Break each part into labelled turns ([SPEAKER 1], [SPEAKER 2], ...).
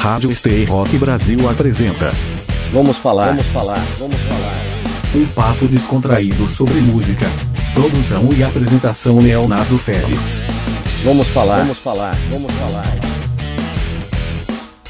[SPEAKER 1] Rádio Stay Rock Brasil apresenta.
[SPEAKER 2] Vamos falar, vamos falar, vamos falar.
[SPEAKER 1] Um papo descontraído sobre música. Produção e apresentação Leonardo Félix.
[SPEAKER 2] Vamos falar, vamos falar, vamos falar.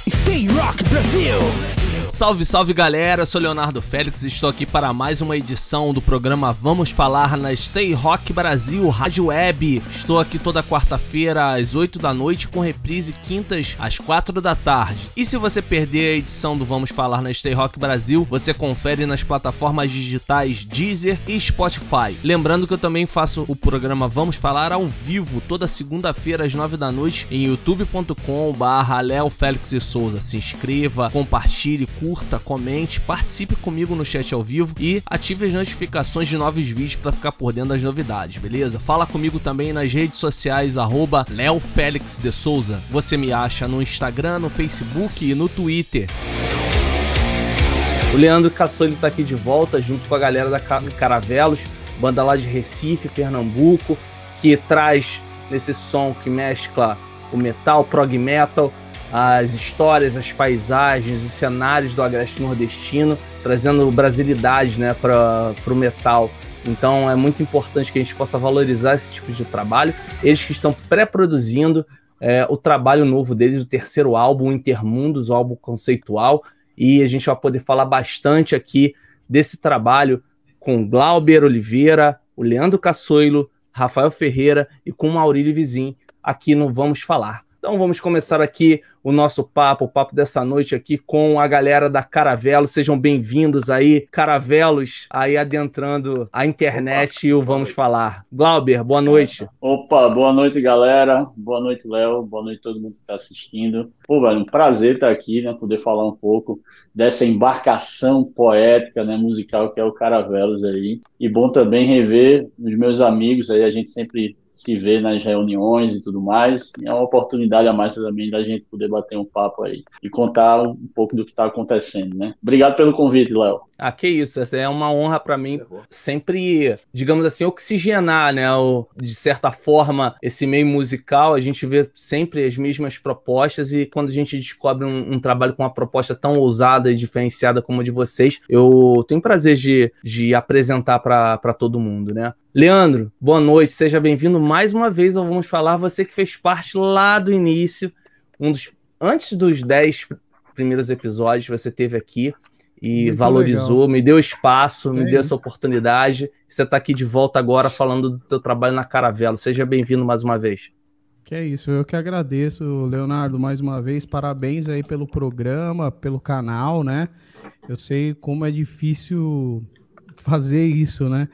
[SPEAKER 3] Stay Rock Brasil! Salve, salve galera, eu sou Leonardo Félix e estou aqui para mais uma edição do programa Vamos Falar na Stay Rock Brasil Rádio Web. Estou aqui toda quarta-feira às 8 da noite com reprise quintas às 4 da tarde. E se você perder a edição do Vamos Falar na Stay Rock Brasil, você confere nas plataformas digitais Deezer e Spotify. Lembrando que eu também faço o programa Vamos Falar ao vivo toda segunda-feira às 9 da noite em youtube.com/barra Léo Félix Souza. Se inscreva, compartilhe, curta, comente, participe comigo no chat ao vivo e ative as notificações de novos vídeos para ficar por dentro das novidades, beleza? Fala comigo também nas redes sociais, arroba Souza. Você me acha no Instagram, no Facebook e no Twitter.
[SPEAKER 2] O Leandro Cassoli tá aqui de volta junto com a galera da Caravelos, banda lá de Recife, Pernambuco, que traz nesse som que mescla o metal, prog metal, as histórias, as paisagens, os cenários do agreste nordestino, trazendo brasilidade né, para o metal. Então é muito importante que a gente possa valorizar esse tipo de trabalho. Eles que estão pré-produzindo é, o trabalho novo deles, o terceiro álbum, Intermundos, o álbum conceitual, e a gente vai poder falar bastante aqui desse trabalho com Glauber Oliveira, o Leandro Cassoilo, Rafael Ferreira e com o Maurílio Vizim aqui no Vamos Falar. Então vamos começar aqui o nosso papo, o papo dessa noite aqui com a galera da Caravelo. Sejam bem-vindos aí, Caravelos, aí adentrando a internet e o Vamos Falar. Glauber, boa noite.
[SPEAKER 4] Opa, boa noite, galera. Boa noite, Léo. Boa noite a todo mundo que está assistindo. Pô, velho, um prazer estar aqui, né, poder falar um pouco dessa embarcação poética, né, musical que é o Caravelos aí. E bom também rever os meus amigos aí, a gente sempre se vê nas reuniões e tudo mais. E é uma oportunidade a mais também da gente poder bater um papo aí e contar um pouco do que está acontecendo, né? Obrigado pelo convite, Léo.
[SPEAKER 2] Ah, que isso, essa é uma honra para mim sempre, digamos assim, oxigenar, né, o, de certa forma, esse meio musical, a gente vê sempre as mesmas propostas e quando a gente descobre um, um trabalho com uma proposta tão ousada e diferenciada como a de vocês, eu tenho prazer de, de apresentar para todo mundo, né? Leandro, boa noite, seja bem-vindo mais uma vez ao Vamos Falar, você que fez parte lá do início, um dos antes dos 10 primeiros episódios você teve aqui, e Muito valorizou, legal. me deu espaço, é me deu essa oportunidade. Você está aqui de volta agora falando do teu trabalho na Caravelo. Seja bem-vindo mais uma vez.
[SPEAKER 5] Que é isso, eu que agradeço, Leonardo, mais uma vez. Parabéns aí pelo programa, pelo canal, né? Eu sei como é difícil fazer isso, né?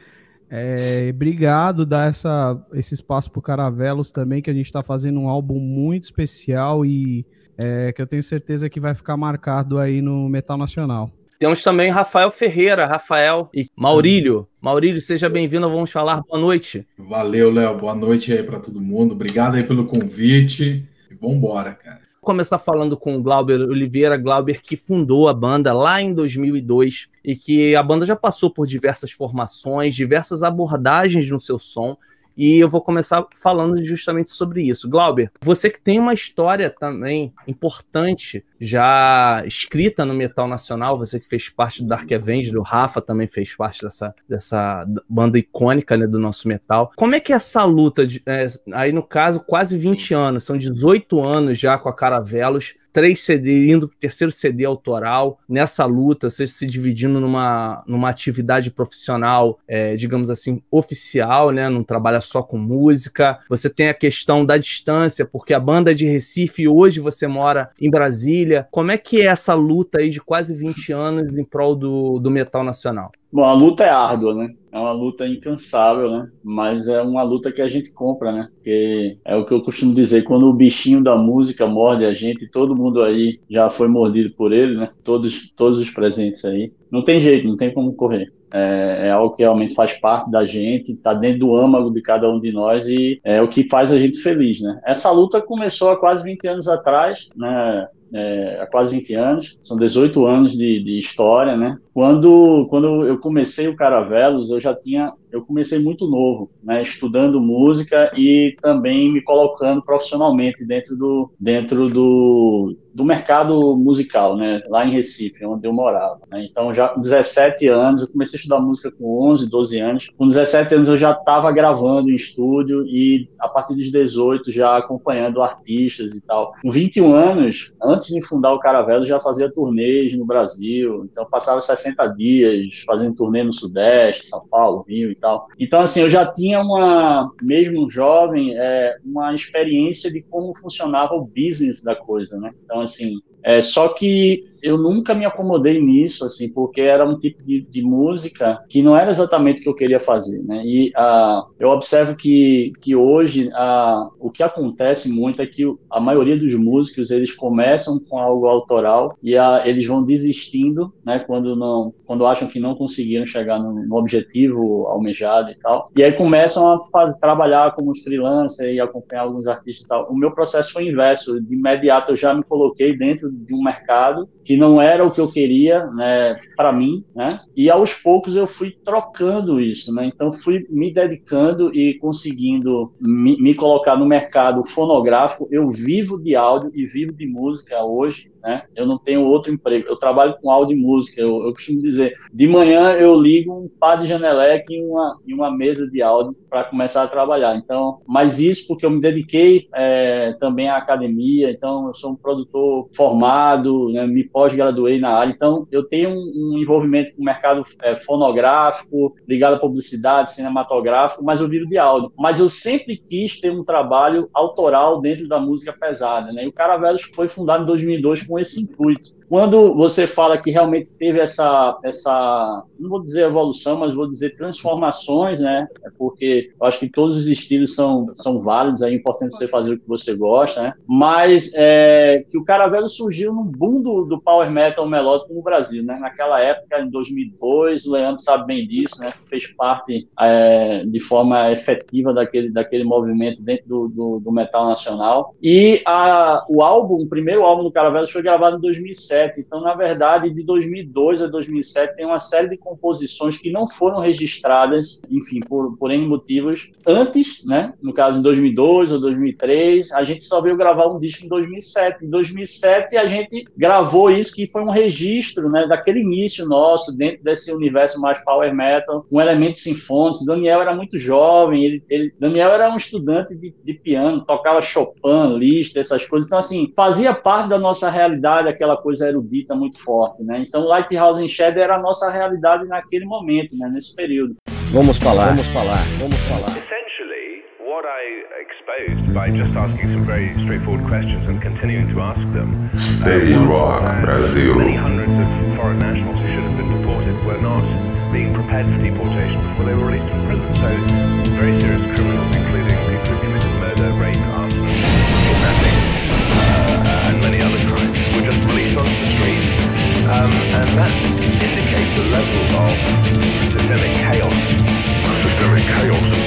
[SPEAKER 5] É, obrigado dar essa, esse espaço para Caravelos também, que a gente está fazendo um álbum muito especial e é, que eu tenho certeza que vai ficar marcado aí no Metal Nacional.
[SPEAKER 2] Temos também Rafael Ferreira, Rafael e Maurílio. Maurílio, seja bem-vindo, vamos falar. Boa noite.
[SPEAKER 6] Valeu, Léo. Boa noite aí para todo mundo. Obrigado aí pelo convite. E vambora, cara.
[SPEAKER 2] Começar falando com o Glauber Oliveira, Glauber que fundou a banda lá em 2002 e que a banda já passou por diversas formações, diversas abordagens no seu som e eu vou começar falando justamente sobre isso. Glauber, você que tem uma história também importante já escrita no metal nacional, você que fez parte do Dark Avenger, o Rafa também fez parte dessa, dessa banda icônica né, do nosso metal. Como é que é essa luta, de, é, aí no caso, quase 20 anos, são 18 anos já com a Caravelos, três CD, indo pro terceiro CD autoral, nessa luta, você se dividindo numa, numa atividade profissional, é, digamos assim, oficial, né? Não trabalha só com música. Você tem a questão da distância, porque a banda é de Recife e hoje você mora em Brasília. Como é que é essa luta aí de quase 20 anos em prol do, do metal nacional?
[SPEAKER 4] Bom, a luta é árdua, né? É uma luta incansável, né? Mas é uma luta que a gente compra, né? Porque é o que eu costumo dizer, quando o bichinho da música morde a gente, todo mundo aí já foi mordido por ele, né? Todos, todos os presentes aí. Não tem jeito, não tem como correr. É, é, algo que realmente faz parte da gente, está dentro do âmago de cada um de nós e é o que faz a gente feliz, né? Essa luta começou há quase 20 anos atrás, né? É, há quase 20 anos, são 18 anos de, de, história, né? Quando, quando eu comecei o Caravelos, eu já tinha, eu comecei muito novo, né? Estudando música e também me colocando profissionalmente dentro do, dentro do, do mercado musical, né, lá em Recife, onde eu morava. Né? Então, já com 17 anos, eu comecei a estudar música com 11, 12 anos. Com 17 anos, eu já estava gravando em estúdio e, a partir dos 18, já acompanhando artistas e tal. Com 21 anos, antes de fundar o Caravelo, já fazia turnês no Brasil. Então, passava 60 dias fazendo turnê no Sudeste, São Paulo, Rio e tal. Então, assim, eu já tinha uma, mesmo jovem, é, uma experiência de como funcionava o business da coisa, né? Então, assim, é, só que eu nunca me acomodei nisso, assim, porque era um tipo de, de música que não era exatamente o que eu queria fazer, né? E uh, eu observo que, que hoje uh, o que acontece muito é que a maioria dos músicos eles começam com algo autoral e uh, eles vão desistindo, né? Quando não, quando acham que não conseguiram chegar no, no objetivo almejado e tal, e aí começam a fazer, trabalhar como freelancer e acompanhar alguns artistas e tal. O meu processo foi inverso, de imediato eu já me coloquei dentro de um mercado que não era o que eu queria, né, para mim, né? E aos poucos eu fui trocando isso, né? Então fui me dedicando e conseguindo me, me colocar no mercado fonográfico. Eu vivo de áudio e vivo de música hoje, né? Eu não tenho outro emprego. Eu trabalho com áudio e música. Eu, eu costumo dizer, de manhã eu ligo um par de janeleque e uma, e uma mesa de áudio para começar a trabalhar. Então, mas isso porque eu me dediquei é, também à academia. Então, eu sou um produtor formado, né, me pós-graduei na área. Então, eu tenho um, um envolvimento com o mercado é, fonográfico, ligado à publicidade, cinematográfico, mas eu vivo de áudio. Mas eu sempre quis ter um trabalho autoral dentro da música pesada. Né? E o Caravelos foi fundado em 2002 com esse intuito. Quando você fala que realmente teve essa, essa, não vou dizer evolução, mas vou dizer transformações, né? É porque eu acho que todos os estilos são, são válidos, é importante você fazer o que você gosta, né? Mas é, que o Caravelo surgiu num boom do, do power metal melódico no Brasil, né? Naquela época, em 2002, o Leandro sabe bem disso, né? Fez parte é, de forma efetiva daquele, daquele movimento dentro do, do, do metal nacional. E a, o álbum, o primeiro álbum do Caravelo foi gravado em 2007 2007. Então, na verdade, de 2002 a 2007 tem uma série de composições que não foram registradas, enfim, por, por N motivos, antes, né? No caso, em 2002 ou 2003, a gente só veio gravar um disco em 2007. Em 2007 a gente gravou isso que foi um registro, né, daquele início nosso dentro desse universo mais power metal, com elementos sinfônicos. Daniel era muito jovem, ele, ele Daniel era um estudante de, de piano, tocava Chopin, Liszt, essas coisas. Então assim, fazia parte da nossa realidade aquela coisa erudita muito forte, né? Então, Lighthouse in Shadow era a nossa realidade naquele momento, né? Nesse período.
[SPEAKER 2] Vamos falar, vamos falar, vamos falar.
[SPEAKER 7] Essentially, what I exposed by just asking some very straightforward questions and continuing to ask them.
[SPEAKER 8] Stay uh, Rock, Brazil.
[SPEAKER 7] Many hundreds of foreign nationals who should have been deported were not being prepared for deportation before they were released from prison. So, very serious criminals, Um, and that indicates the level of systemic chaos. Systemic chaos.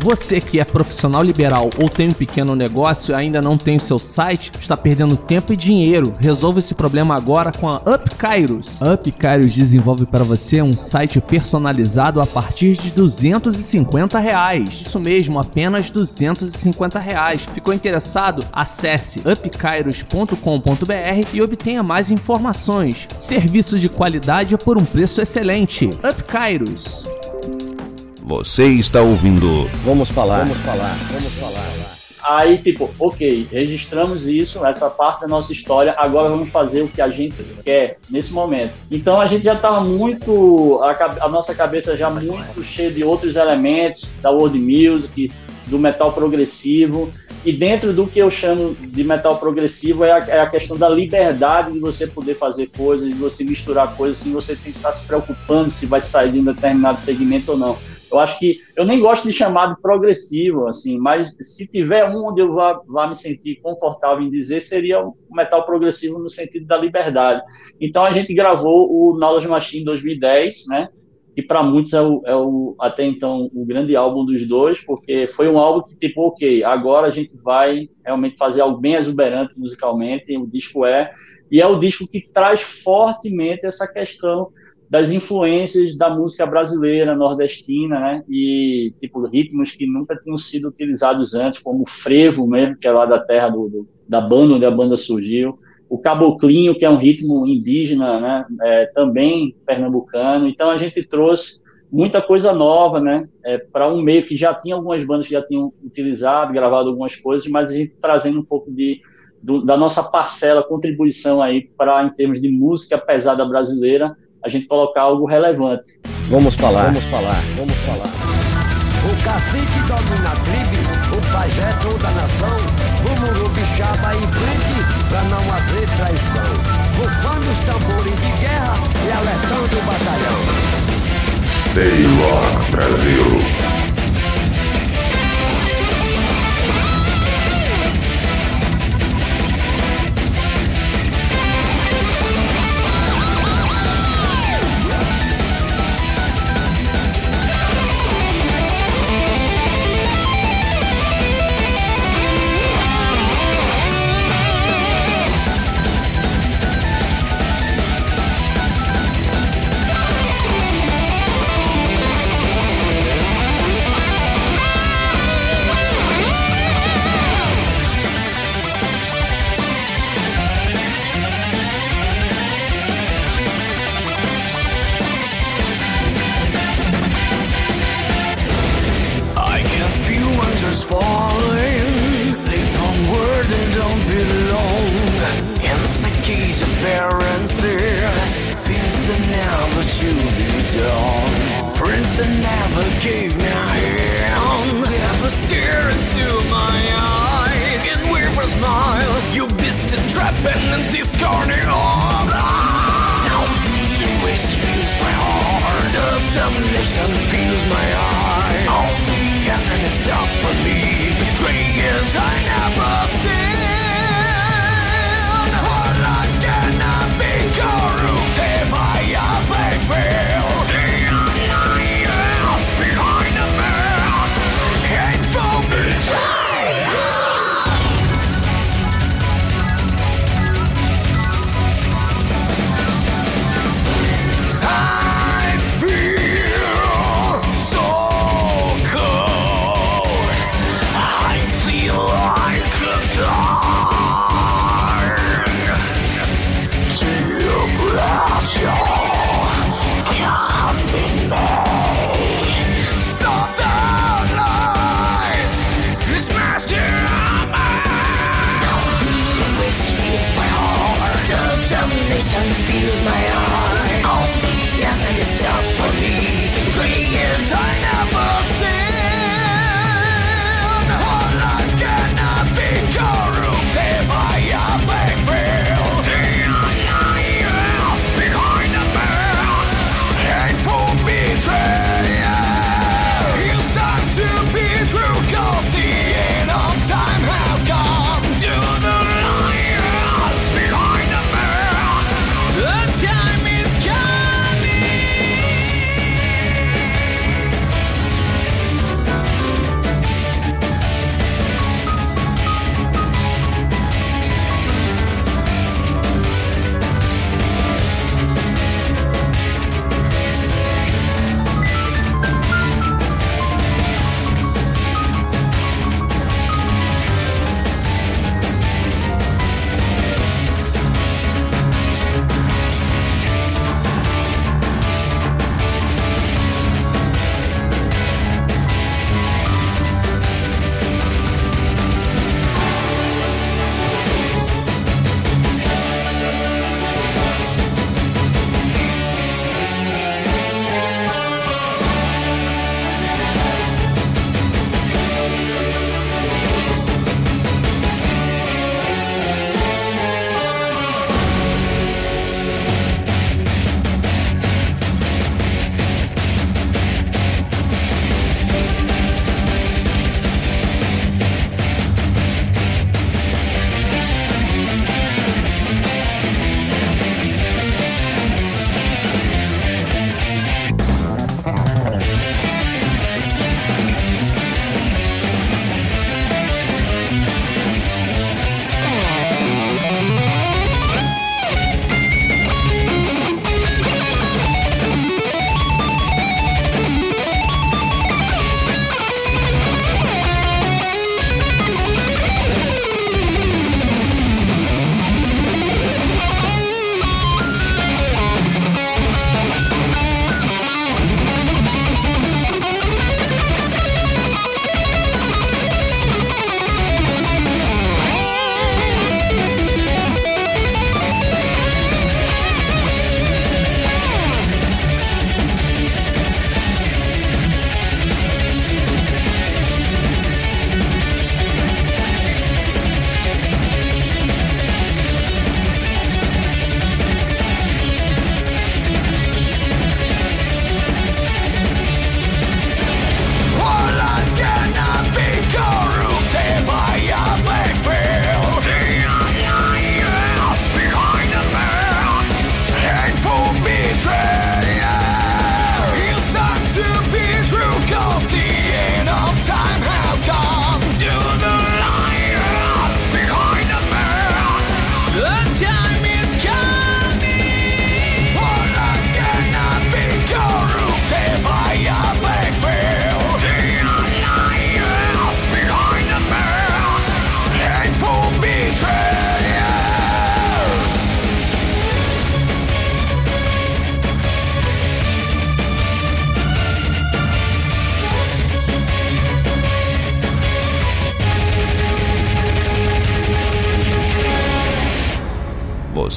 [SPEAKER 3] Você que é profissional liberal ou tem um pequeno negócio e ainda não tem o seu site, está perdendo tempo e dinheiro. Resolva esse problema agora com a Up Kairos. A desenvolve para você um site personalizado a partir de 250 reais. Isso mesmo, apenas 250 reais. Ficou interessado? Acesse upkairos.com.br e obtenha mais informações. Serviços de qualidade por um preço excelente. Up Kairos.
[SPEAKER 9] Você está ouvindo.
[SPEAKER 10] Vamos falar. Vamos falar. Vamos falar.
[SPEAKER 4] Aí, tipo, ok, registramos isso, essa parte da nossa história, agora vamos fazer o que a gente quer nesse momento. Então a gente já estava muito, a, a, nossa cabeça já muito cheia de outros elementos, da world music, do metal progressivo, e dentro do que eu chamo de metal progressivo é a, é a questão da liberdade de você poder fazer coisas, de você misturar coisas sem você ter que estar se preocupando se vai sair de um determinado segmento ou não. Eu acho que eu nem gosto de chamar de progressivo, assim, mas se tiver um onde eu vá, vá me sentir confortável em dizer, seria o metal progressivo no sentido da liberdade. Então a gente gravou o Knowledge Machine em 2010, né? Que para muitos é, o, é o, até então o grande álbum dos dois, porque foi um álbum que, tipo, ok, agora a gente vai realmente fazer algo bem exuberante musicalmente, o disco é, e é o disco que traz fortemente essa questão das influências da música brasileira, nordestina, né? E, tipo, ritmos que nunca tinham sido utilizados antes, como o frevo mesmo, que é lá da terra do, do da banda, onde a banda surgiu. O caboclinho, que é um ritmo indígena, né? É, também pernambucano. Então, a gente trouxe muita coisa nova, né? É, para um meio que já tinha algumas bandas que já tinham utilizado, gravado algumas coisas, mas a gente trazendo um pouco de do, da nossa parcela, contribuição aí para em termos de música pesada brasileira, a gente colocar algo relevante.
[SPEAKER 10] Vamos falar, vamos falar, vamos falar.
[SPEAKER 11] O cacique domina a tribo, o pajé toda a nação, o murubixaba em frente, pra não haver traição. Bufando os tambores de guerra e alertando o batalhão.
[SPEAKER 8] Stay Rock Brasil.
[SPEAKER 9] I gave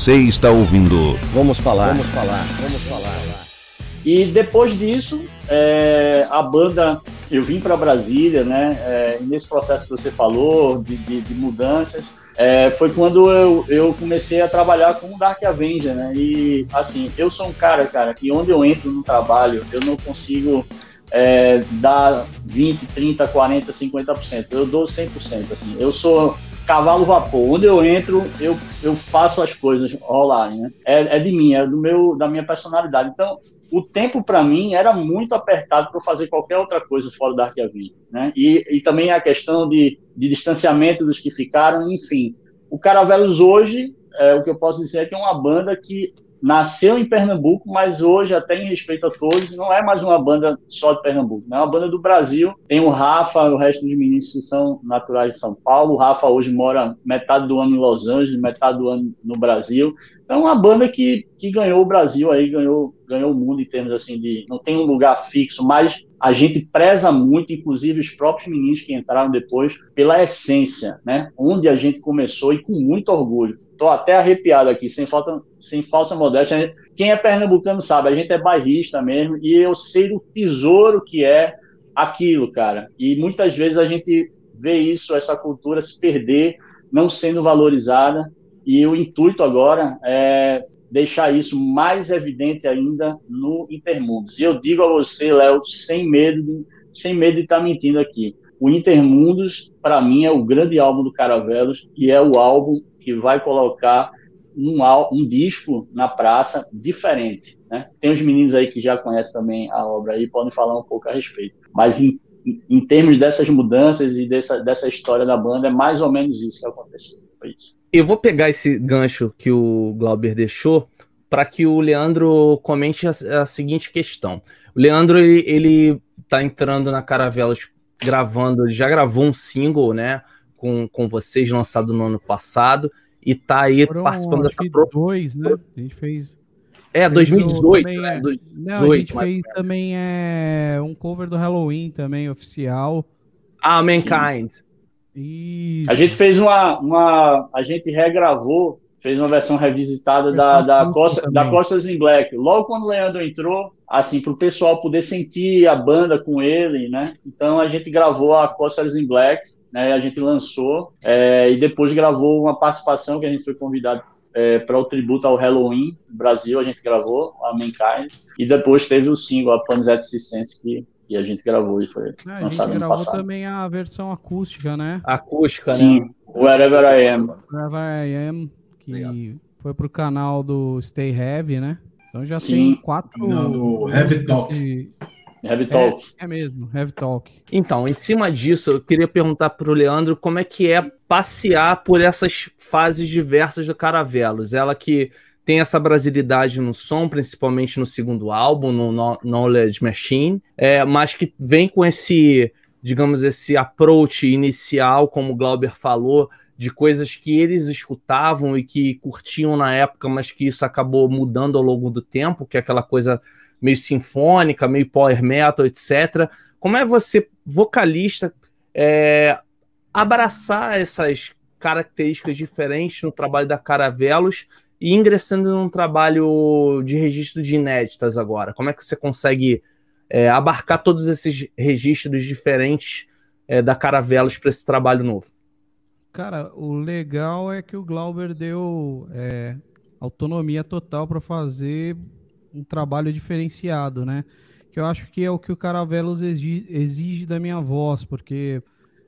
[SPEAKER 9] Você está ouvindo.
[SPEAKER 10] Vamos falar, vamos falar, vamos falar.
[SPEAKER 4] E depois disso, é, a banda, eu vim para Brasília, né? É, nesse processo que você falou de, de, de mudanças, é, foi quando eu, eu comecei a trabalhar com o Dark Avenger, né? E assim, eu sou um cara, cara, que onde eu entro no trabalho, eu não consigo é, dar 20, 30, 40, 50%. Eu dou 100%, assim. Eu sou cavalo vapor. Onde eu entro, eu, eu faço as coisas rolarem, né? É, é de mim, é do meu, da minha personalidade. Então, o tempo para mim era muito apertado para fazer qualquer outra coisa fora da Arquiavim, né? E, e também a questão de, de distanciamento dos que ficaram, enfim. O Caravelos hoje, é, o que eu posso dizer é que é uma banda que nasceu em Pernambuco, mas hoje, até em respeito a todos, não é mais uma banda só de Pernambuco, é uma banda do Brasil. Tem o Rafa, o resto dos meninos que são naturais de São Paulo. O Rafa hoje mora metade do ano em Los Angeles, metade do ano no Brasil. Então, é uma banda que, que ganhou o Brasil aí, ganhou, ganhou o mundo em termos assim de. Não tem um lugar fixo, mas a gente preza muito, inclusive os próprios meninos que entraram depois, pela essência, né? Onde a gente começou e com muito orgulho. Tô até arrepiado aqui, sem, falta, sem falsa modéstia. Quem é pernambucano sabe, a gente é bairrista mesmo, e eu sei do tesouro que é aquilo, cara. E muitas vezes a gente vê isso, essa cultura se perder, não sendo valorizada. E o intuito agora é deixar isso mais evidente ainda no Intermundos. E eu digo a você, Léo, sem medo de, sem medo de estar tá mentindo aqui. O Intermundos, para mim, é o grande álbum do Caravelos e é o álbum que vai colocar um, um disco na praça diferente. Né? Tem os meninos aí que já conhecem também a obra aí, podem falar um pouco a respeito. Mas em, em termos dessas mudanças e dessa, dessa história da banda, é mais ou menos isso que aconteceu. Foi isso.
[SPEAKER 2] Eu vou pegar esse gancho que o Glauber deixou para que o Leandro comente a, a, seguinte questão. O Leandro ele, ele tá entrando na Caravelas gravando, ele já gravou um single, né, com, com vocês lançado no ano passado e tá aí Foram, participando dessa
[SPEAKER 5] pro... dois, né? A gente fez
[SPEAKER 2] é, 2018, também, né?
[SPEAKER 5] 2018, não, a gente fez também é, um cover do Halloween também, oficial.
[SPEAKER 2] Ah, Mankind.
[SPEAKER 4] Isso. A gente fez uma, uma. A gente regravou, fez uma versão revisitada da, da, Costa, da Costas in Black. Logo quando o Leandro entrou, assim, para o pessoal poder sentir a banda com ele, né? Então a gente gravou a Costas in Black, né? A gente lançou é, e depois gravou uma participação que a gente foi convidado é, para o tributo ao Halloween Brasil, a gente gravou a Mankind, e depois teve o single, a Panisette Sense, que e a gente gravou e foi
[SPEAKER 5] ah, lançado a gente gravou passado. também a versão acústica, né?
[SPEAKER 2] Acústica,
[SPEAKER 4] Sim,
[SPEAKER 2] né?
[SPEAKER 4] Wherever I Am.
[SPEAKER 5] Wherever I Am, que Obrigado. foi pro canal do Stay Heavy, né? Então já Sim. tem quatro.
[SPEAKER 6] Não, do Heavy Talk.
[SPEAKER 4] Que... Heavy Talk.
[SPEAKER 5] É, é, mesmo, Heavy Talk.
[SPEAKER 2] Então, em cima disso, eu queria perguntar pro Leandro como é que é passear por essas fases diversas do Caravelos. Ela que tem essa brasilidade no som, principalmente no segundo álbum, no Knowledge Machine, é, mas que vem com esse, digamos, esse approach inicial, como o Glauber falou, de coisas que eles escutavam e que curtiam na época, mas que isso acabou mudando ao longo do tempo, que é aquela coisa meio sinfônica, meio power metal, etc. Como é você, vocalista, é, abraçar essas características diferentes no trabalho da Caravelos e ingressando num trabalho de registro de inéditas agora? Como é que você consegue é, abarcar todos esses registros diferentes é, da Caravelos para esse trabalho novo?
[SPEAKER 5] Cara, o legal é que o Glauber deu é, autonomia total para fazer um trabalho diferenciado, né? Que eu acho que é o que o Caravelos exige, exige da minha voz, porque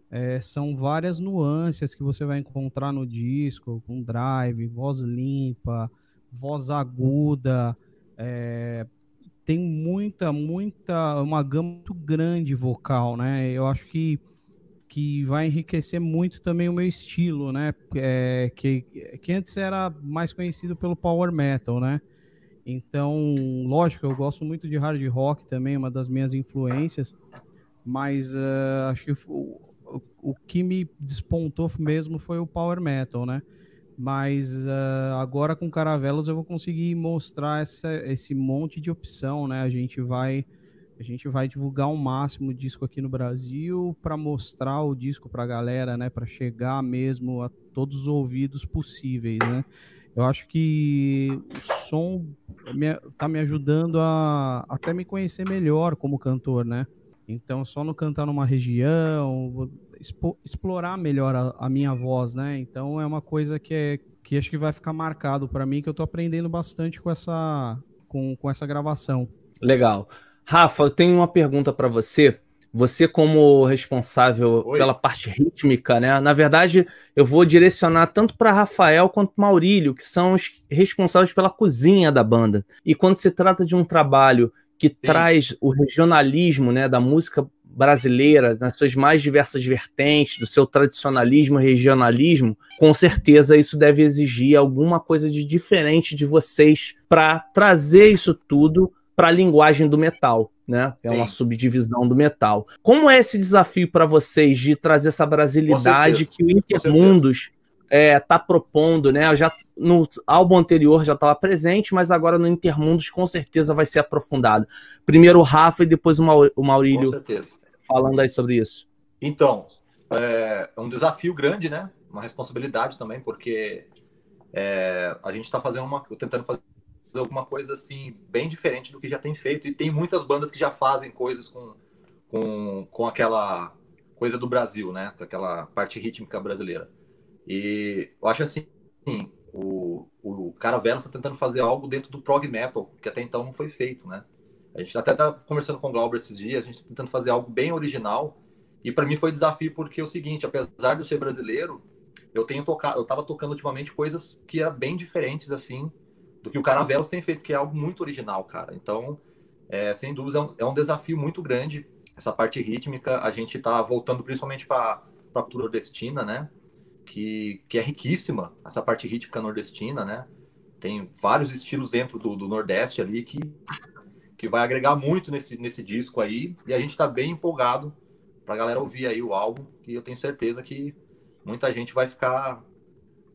[SPEAKER 5] é, são várias nuances que você vai encontrar no disco, com drive, voz limpa, voz aguda, é, tem muita, muita, uma gama muito grande vocal, né? Eu acho que, que vai enriquecer muito também o meu estilo, né? É, que, que antes era mais conhecido pelo power metal, né? Então, lógico, eu gosto muito de hard rock também, uma das minhas influências, mas uh, acho que o, que me despontou mesmo foi o power metal, né? Mas uh, agora com Caravelos eu vou conseguir mostrar essa, esse monte de opção, né? A gente vai a gente vai divulgar o máximo o disco aqui no Brasil para mostrar o disco para a galera, né? Para chegar mesmo a todos os ouvidos possíveis, né? Eu acho que o som me, tá me ajudando a até me conhecer melhor como cantor, né? Então, só no cantar numa região, expo, explorar melhor a, a, minha voz, né? Então, é uma coisa que, é, que acho que vai ficar marcado para mim, que eu tô aprendendo bastante com essa, com, com essa gravação.
[SPEAKER 2] Legal. Rafa, eu tenho uma pergunta para você. Você, como responsável Oi. pela parte rítmica, né? Na verdade, eu vou direcionar tanto para Rafael quanto Maurílio, que são os responsáveis pela cozinha da banda. E quando se trata de um trabalho que Sim. traz o regionalismo né, da música brasileira, nas suas mais diversas vertentes, do seu tradicionalismo regionalismo, com certeza isso deve exigir alguma coisa de diferente de vocês para trazer isso tudo para a linguagem do metal né? É uma subdivisão do metal. Como é esse desafio para vocês de trazer essa brasilidade que o Intermundos é, tá propondo, né? Eu já no álbum anterior já estava presente, mas agora no Intermundos com certeza vai ser aprofundado. Primeiro o Rafa e depois o Maurílio falando aí sobre isso.
[SPEAKER 12] Então, é, é um desafio grande, né? Uma responsabilidade também, porque é, a gente está fazendo uma, tentando fazer alguma coisa assim bem diferente do que já tem feito. E tem muitas bandas que já fazem coisas com, com, com aquela coisa do Brasil, né? Com aquela parte rítmica brasileira. E eu acho assim, o, o Caravela está tentando fazer algo dentro do prog metal, que até então não foi feito, né? A gente até tá conversando com o Glauber esses dias, a gente tá tentando fazer algo bem original. E para mim foi desafio porque é o seguinte, apesar de eu ser brasileiro, eu tenho tocado, eu tava tocando ultimamente coisas que eram bem diferentes assim do que o Caravelos tem feito, que é algo muito original, cara. Então, é, sem dúvida, é um, é um, desafio muito grande essa parte rítmica. A gente está voltando principalmente para a cultura nordestina, né? Que, que é riquíssima, essa parte rítmica nordestina, né? Tem vários estilos dentro do, do Nordeste ali que, que vai agregar muito nesse, nesse disco aí. E a gente está bem empolgado para a galera ouvir aí o álbum, e eu tenho certeza que muita gente vai ficar,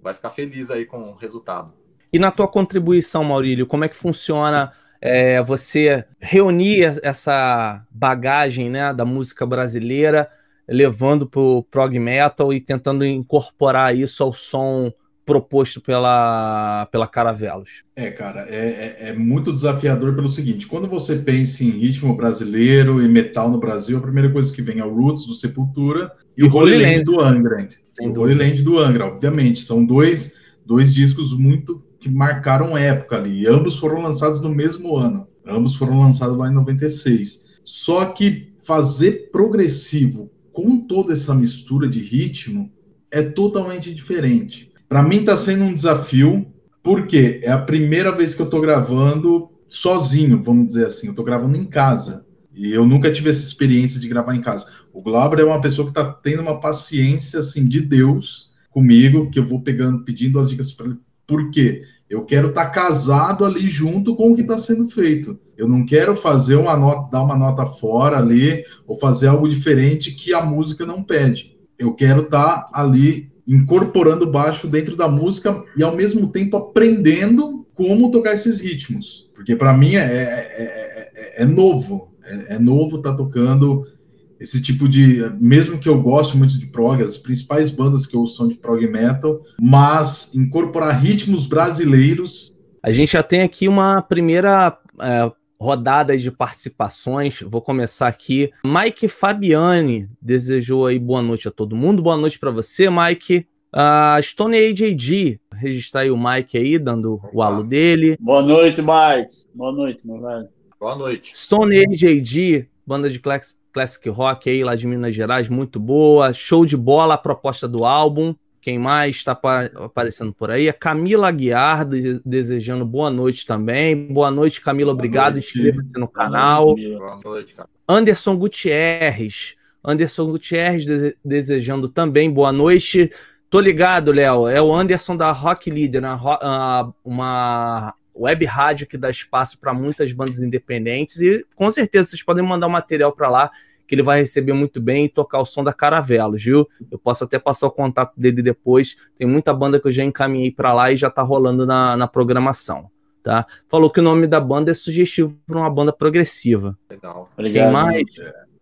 [SPEAKER 12] vai ficar feliz aí com o resultado.
[SPEAKER 2] E na tua contribuição, Maurílio, como é que funciona é, você reunir essa bagagem né, da música brasileira, levando para o prog metal e tentando incorporar isso ao som proposto pela, pela Caravelos?
[SPEAKER 6] É, cara, é, é, é, muito desafiador pelo seguinte: quando você pensa em ritmo brasileiro e metal no Brasil, a primeira coisa que vem é o Roots do Sepultura e, e o Holy Land do Angra. O Holy Land do Angra, obviamente. São dois, dois discos muito que marcaram época ali. E ambos foram lançados no mesmo ano. Ambos foram lançados lá em 96. Só que fazer progressivo com toda essa mistura de ritmo é totalmente diferente. Para mim está sendo um desafio, porque é a primeira vez que eu estou gravando sozinho, vamos dizer assim. Eu estou gravando em casa. E eu nunca tive essa experiência de gravar em casa. O Glauber é uma pessoa que está tendo uma paciência assim de Deus comigo, que eu vou pegando, pedindo as dicas para ele por quê? Eu quero estar tá casado ali junto com o que está sendo feito. Eu não quero fazer uma nota, dar uma nota fora ali, ou fazer algo diferente que a música não pede. Eu quero estar tá ali incorporando baixo dentro da música e ao mesmo tempo aprendendo como tocar esses ritmos. Porque para mim é, é, é, é, novo. É, novo estar tá tocando esse tipo de. Mesmo que eu goste muito de prog, as principais bandas que eu são de prog metal, mas incorporar ritmos brasileiros.
[SPEAKER 2] A gente já tem aqui uma primeira é, rodada de participações. Vou começar aqui. Mike Fabiani desejou aí boa noite a todo mundo. Boa noite para você, Mike. Uh, Stone AJG, registrar aí o Mike aí, dando o alô dele.
[SPEAKER 4] Boa noite, Mike. Boa noite, meu velho.
[SPEAKER 12] Boa noite.
[SPEAKER 2] Stone AJG, banda de classic, rock aí lá de Minas Gerais, muito boa. Show de bola a proposta do álbum. Quem mais está aparecendo por aí? A Camila Aguiar, de, desejando boa noite também. Boa noite, Camila. Obrigado. Inscreva-se no canal. Boa noite, cara. Anderson Gutierrez. Anderson Gutierrez de, desejando também boa noite. Tô ligado, Léo. É o Anderson da Rock Leader, uma, uma web rádio que dá espaço para muitas bandas independentes e com certeza vocês podem mandar o um material para lá que ele vai receber muito bem e tocar o som da Caravelos, viu? Eu posso até passar o contato dele depois. Tem muita banda que eu já encaminhei para lá e já tá rolando na, na programação, tá? Falou que o nome da banda é sugestivo para uma banda progressiva.
[SPEAKER 4] Legal.
[SPEAKER 2] Obrigado. Quem mais?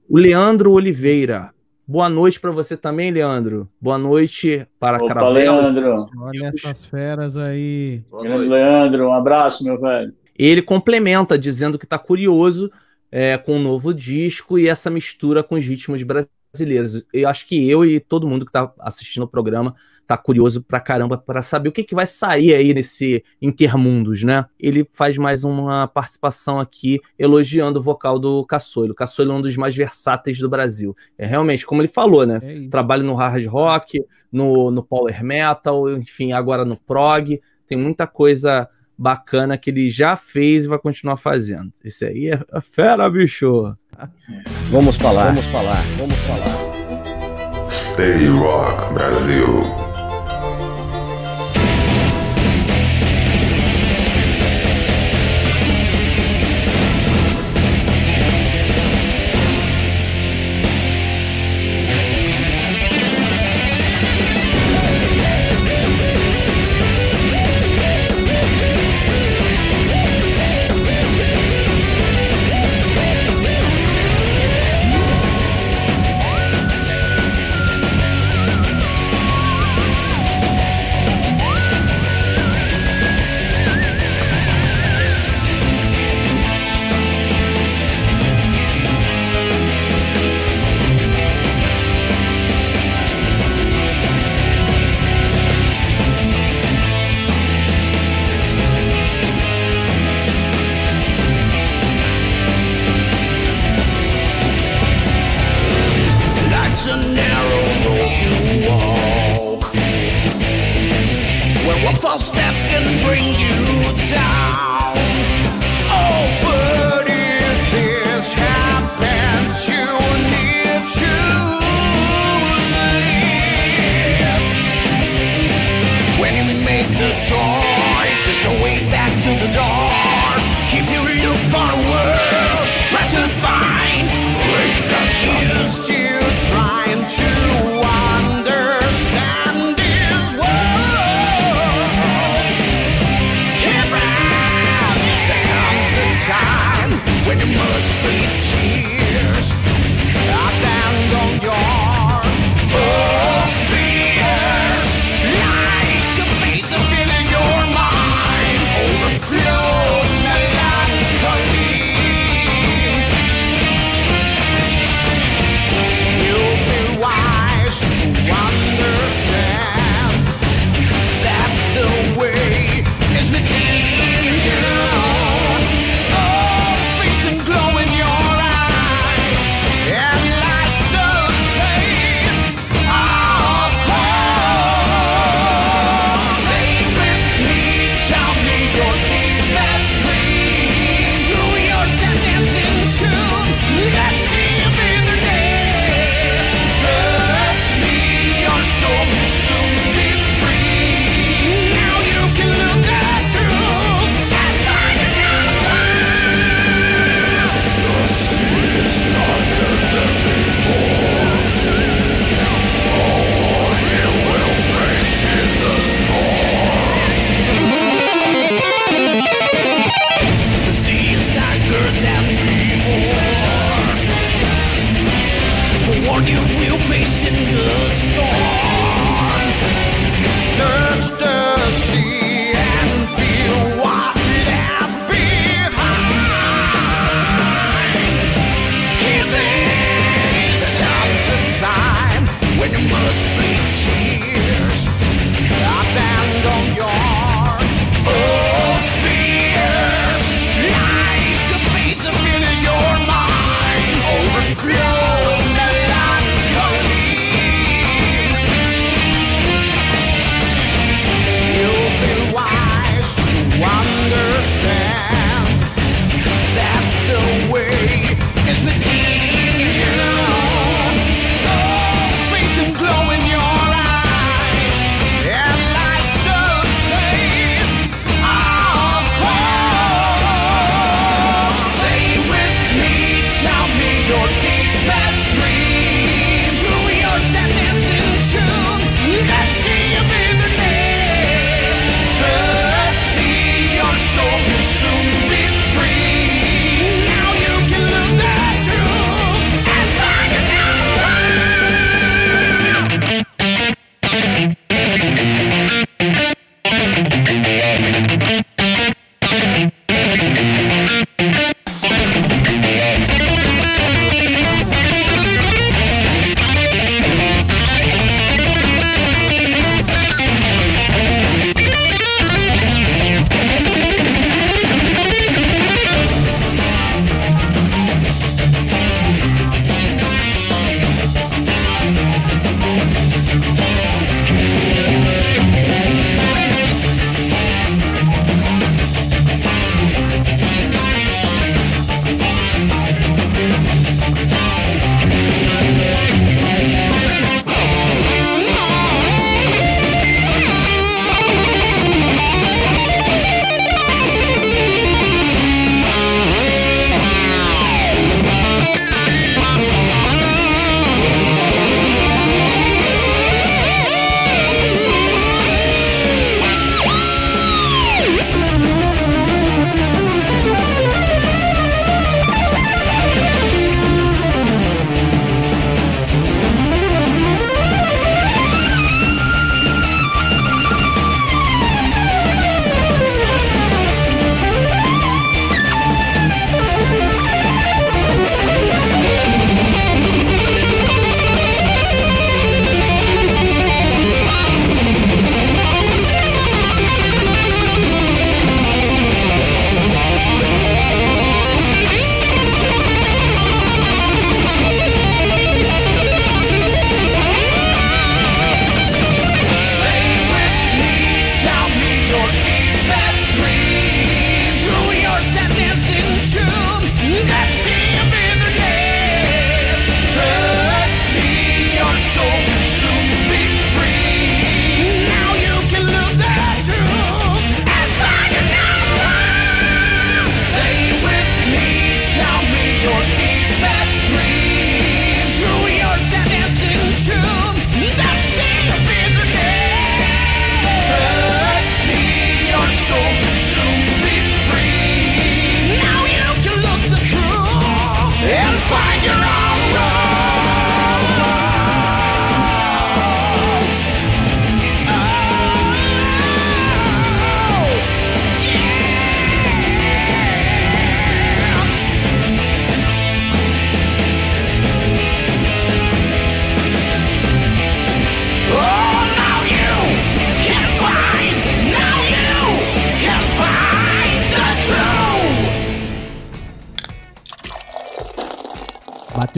[SPEAKER 2] O Leandro Oliveira. Boa noite para você também, Leandro. Boa noite para
[SPEAKER 4] Opa,
[SPEAKER 2] Caravela.
[SPEAKER 4] Leandro.
[SPEAKER 5] Olha essas feras aí.
[SPEAKER 4] Leandro, um abraço, meu velho.
[SPEAKER 2] Ele complementa dizendo que está curioso é, com o novo disco e essa mistura com os ritmos brasileiros. Eu acho que eu e todo mundo que está assistindo o programa tá curioso pra caramba para saber o que, que vai sair aí nesse Intermundos, né? Ele faz mais uma participação aqui elogiando o vocal do Caçoilo. Caçoilo é um dos mais versáteis do Brasil. É realmente, como ele falou, né?
[SPEAKER 5] É
[SPEAKER 2] Trabalha no hard rock, no, no power metal, enfim, agora no prog. Tem muita coisa bacana que ele já fez e vai continuar fazendo. Isso aí é, é fera, bicho.
[SPEAKER 10] Vamos falar, vamos falar, vamos falar.
[SPEAKER 8] Stay Rock Brasil.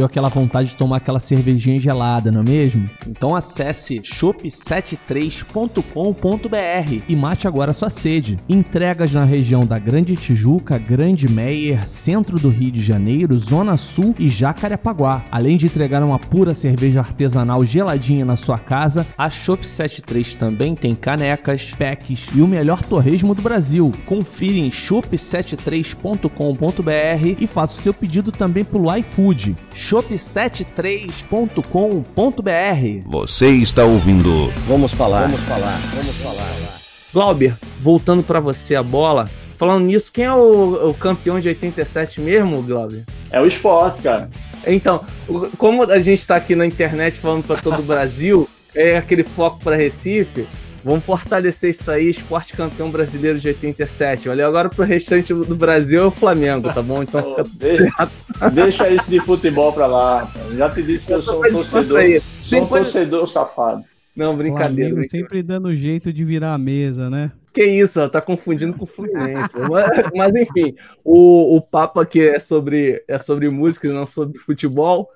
[SPEAKER 3] Aquela vontade de tomar aquela cervejinha gelada, não é mesmo? Então acesse shop73.com.br e mate agora sua sede. Entregas na região da Grande Tijuca, Grande Meier, centro do Rio de Janeiro, Zona Sul e Jacarepaguá. Além de entregar uma pura cerveja artesanal geladinha na sua casa, a Shop 73 também tem canecas, packs e o melhor torresmo do Brasil. Confira em shop73.com.br e faça o seu pedido também pelo iFood. shop73.com.br.
[SPEAKER 9] Você está ouvindo.
[SPEAKER 10] Vamos falar. Vamos falar. Vamos falar.
[SPEAKER 2] Glauber, voltando para você a bola. Falando nisso, quem é o, o campeão de 87 mesmo, Glauber?
[SPEAKER 4] É o esporte, cara.
[SPEAKER 2] Então, o- como a gente tá aqui na internet falando para todo o Brasil, é aquele foco para Recife, vamos fortalecer isso aí, esporte campeão brasileiro de 87. Olha, agora pro restante do Brasil é o Flamengo, tá bom? Então
[SPEAKER 4] Deixa, deixa isso de futebol pra lá. Já te disse que eu sou um torcedor. Sou um torcedor safado.
[SPEAKER 2] Não, brincadeira.
[SPEAKER 5] Flamengo sempre dando jeito de virar a mesa, né?
[SPEAKER 2] Que isso, tá confundindo com o Fluminense. mas, mas, enfim, o, o papo aqui é sobre, é sobre música e não sobre futebol.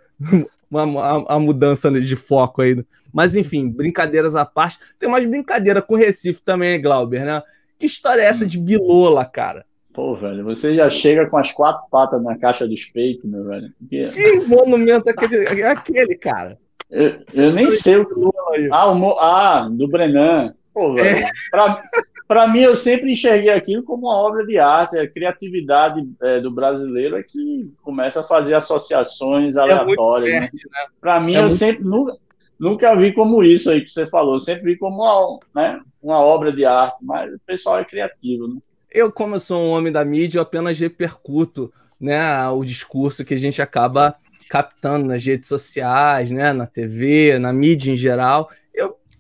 [SPEAKER 2] Uma, a, a mudança de foco aí. Mas enfim, brincadeiras à parte. Tem mais brincadeira com o Recife também, Glauber, né? Que história é essa de Bilola, cara?
[SPEAKER 4] Pô, velho, você já chega com as quatro patas na caixa dos peitos, meu velho. Que-
[SPEAKER 2] Que monumento é aquele, é aquele cara?
[SPEAKER 4] Eu, eu nem sei o que. Ah, o ah, do Brenan. Pô, velho. Pra, pra mim, eu sempre enxerguei aquilo como uma obra de arte. A criatividade é, do brasileiro é que começa a fazer associações aleatórias. né?
[SPEAKER 2] fértil, né?
[SPEAKER 4] Pra mim,
[SPEAKER 2] É
[SPEAKER 4] eu
[SPEAKER 2] muito-
[SPEAKER 4] sempre nunca, nunca vi como isso aí que você falou. Eu sempre vi como uma, né, uma obra de arte. Mas o pessoal é criativo, né?
[SPEAKER 2] Eu, como eu sou um homem da mídia, eu apenas repercuto né, o discurso que a gente acaba captando nas redes sociais, né, na TV, na mídia em geral.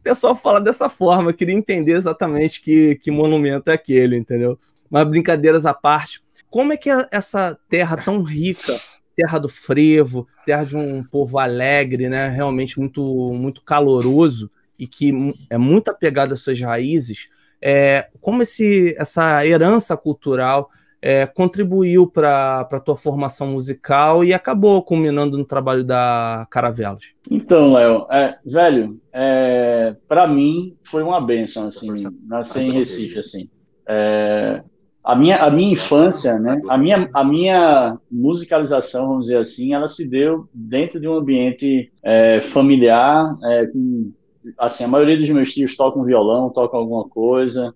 [SPEAKER 2] Pessoal fala dessa forma, eu queria entender exatamente que, que monumento é aquele, entendeu? Mas brincadeiras à parte, como é que é essa terra tão rica, terra do frevo, terra de um povo alegre, né, realmente muito, muito caloroso e que é muito apegado às suas raízes, é, como esse, essa herança cultural é, contribuiu para a tua formação musical e acabou culminando no trabalho da Caravelos?
[SPEAKER 4] Então, Léo, é, velho, é, para mim foi uma benção, assim, nascer em Recife, assim. É, a minha, a minha infância, né, a minha, a minha musicalização, vamos dizer assim, ela se deu dentro de um ambiente é, familiar, é, com, assim, a maioria dos meus tios tocam violão, tocam alguma coisa,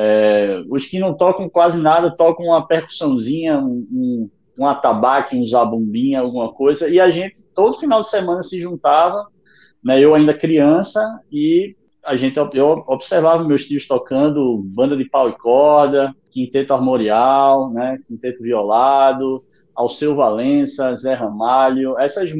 [SPEAKER 4] é, os que não tocam quase nada tocam uma percussãozinha, um, um, um atabaque, um zabumbinha, alguma coisa, e a gente todo final de semana se juntava, né, eu ainda criança, e a gente, eu observava meus tios tocando banda de pau e corda, quinteto armorial, né, quinteto violado, Alceu Valença, Zé Ramalho, essas,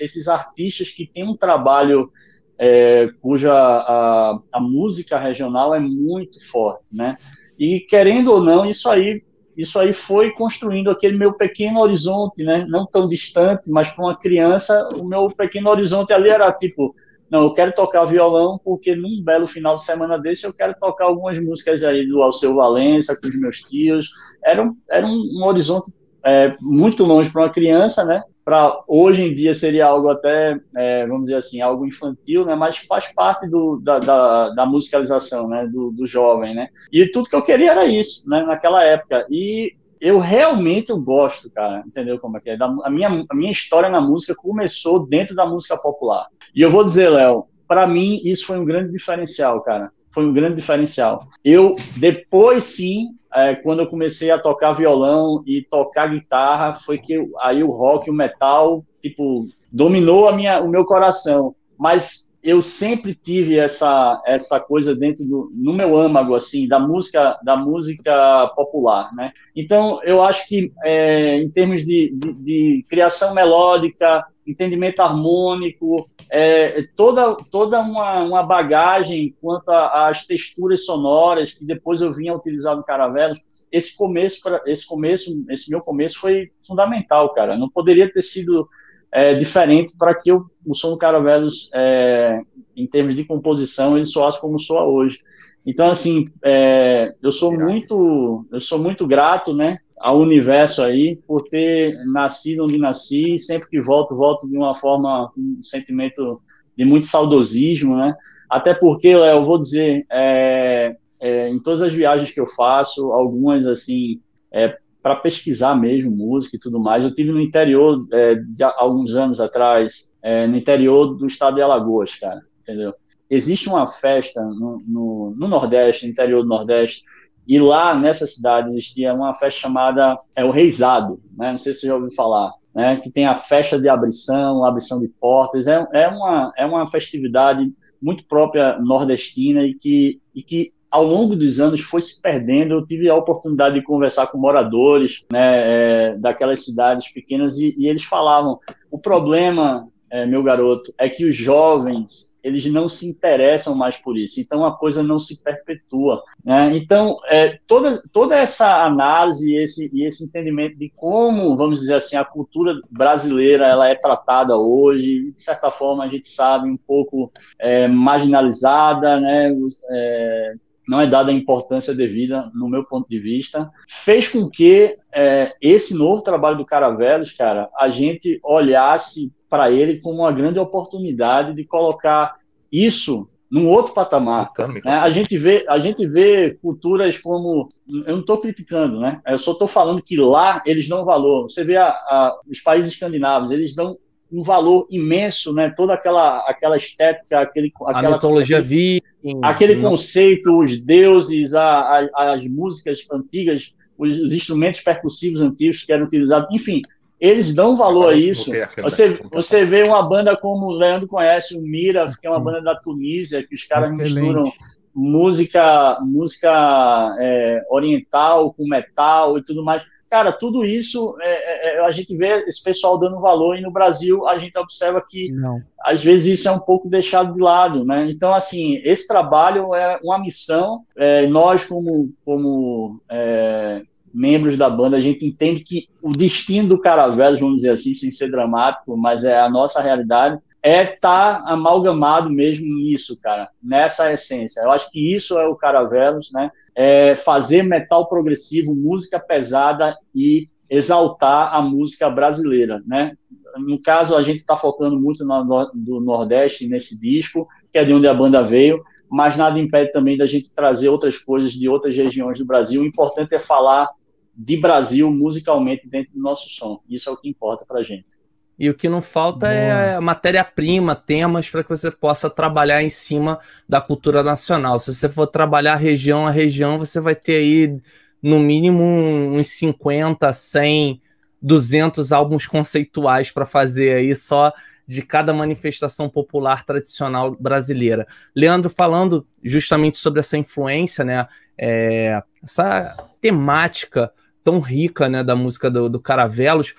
[SPEAKER 4] esses artistas que têm um trabalho é, cuja a, a música regional é muito forte, né? E querendo ou não, isso aí, isso aí foi construindo aquele meu pequeno horizonte, né? Não tão distante, mas para uma criança, o meu pequeno horizonte ali era tipo, não, eu quero tocar violão porque num belo final de semana desse eu quero tocar algumas músicas aí do Alceu Valença com os meus tios. Era um, era um, um horizonte é, muito longe para uma criança, né? Para hoje em dia seria algo até, é, vamos dizer assim, algo infantil, né? Mas faz parte do, da, da, da musicalização, né? Do, do jovem, né? E tudo que eu queria era isso, né? Naquela época. E eu realmente eu gosto, cara, entendeu como é que é? Da- a, minha, a minha história na música começou dentro da música popular. E eu vou dizer, Léo, para mim isso foi um grande diferencial, cara. Foi um grande diferencial. Eu, depois sim, é, quando eu comecei a tocar violão e tocar guitarra, foi que eu- aí o rock, o metal, tipo, dominou a minha, o meu coração. Mas eu sempre tive essa essa coisa dentro do no meu âmago assim da música da música popular, né? Então eu acho que é, em termos de, de, de criação melódica, entendimento harmônico, é, toda, toda uma, uma bagagem quanto às texturas sonoras que depois eu vinha utilizar no Caravelos. Esse começo, pra, esse começo, esse meu começo foi fundamental, cara. Não poderia ter sido é, diferente para que o, o som do Caravelos, é, em termos de composição, ele soasse como soa hoje. Então, assim, é, eu sou muito, eu sou muito grato, né, ao universo aí por ter nascido onde nasci. Sempre que volto, volto de uma forma, um sentimento de muito saudosismo, né? Até porque, eu vou dizer, é, é, em todas as viagens que eu faço, algumas assim, é, para pesquisar mesmo música e tudo mais. Eu tive no interior é, de alguns anos atrás, é, no interior do estado de Alagoas, cara, entendeu? Existe uma festa no, no, no Nordeste, no interior do Nordeste, e lá nessa cidade existia uma festa chamada é o Reisado, né? Não sei se você já ouviu falar, né? Que tem a festa de abrição, abrição de portas. É, é, uma, é uma festividade muito própria nordestina e que, e que ao longo dos anos foi se perdendo. Eu tive a oportunidade de conversar com moradores né, é, daquelas cidades pequenas e, e, eles falavam: o problema, é, meu garoto, é que os jovens eles não se interessam mais por isso. Então a coisa não se perpetua. Né? Então é, toda, toda essa análise e esse, e esse entendimento de como, vamos dizer assim, a cultura brasileira ela é tratada hoje, de certa forma a gente sabe um pouco é, marginalizada, né? É, não é dada a importância devida, no meu ponto de vista, fez com que é, esse novo trabalho do Caravelos, cara, a gente olhasse para ele como uma grande oportunidade de colocar isso num outro patamar. Né? A gente vê, a gente vê culturas como, eu não estou criticando, né? Eu só estou falando que lá eles dão valor. Você vê a, a, os países escandinavos, eles dão um valor imenso, né? Toda aquela aquela estética, aquele aquela
[SPEAKER 2] a mitologia
[SPEAKER 4] aquele, aquele conceito, os deuses, a, as músicas antigas, os, os instrumentos percussivos antigos que eram utilizados, enfim, eles dão valor a isso. Você, você vê uma banda como o Leandro conhece, o Mira, que é uma banda da Tunísia, que os caras Excelente. misturam música música é, oriental com metal e tudo mais. Cara, tudo isso é, é, é, a gente vê esse pessoal dando valor e no Brasil a gente observa que Não. às vezes isso é um pouco deixado de lado, né? Então, assim, esse trabalho é uma missão. É, nós, como, como é, membros da banda, a gente entende que o destino do Caravelos, vamos dizer assim, sem ser dramático, mas é a nossa realidade, é estar tá amalgamado mesmo nisso, cara, nessa essência. Eu acho que isso é o Caravelos, né? É fazer metal progressivo, música pesada e exaltar a música brasileira, né? No caso, a gente está focando muito no, do Nordeste nesse disco, que é de onde a banda veio, mas nada impede também da gente trazer outras coisas de outras regiões do Brasil. O importante é falar de Brasil musicalmente dentro do nosso som. Isso é o que importa para gente.
[SPEAKER 2] E o que não falta é matéria-prima, temas para que você possa trabalhar em cima da cultura nacional. Se você for trabalhar região a região, você vai ter aí no mínimo uns 50, 100, 200 álbuns conceituais para fazer aí só de cada manifestação popular tradicional brasileira. Leandro, falando justamente sobre essa influência, né, é, essa temática tão rica né, da música do, do Caravelos.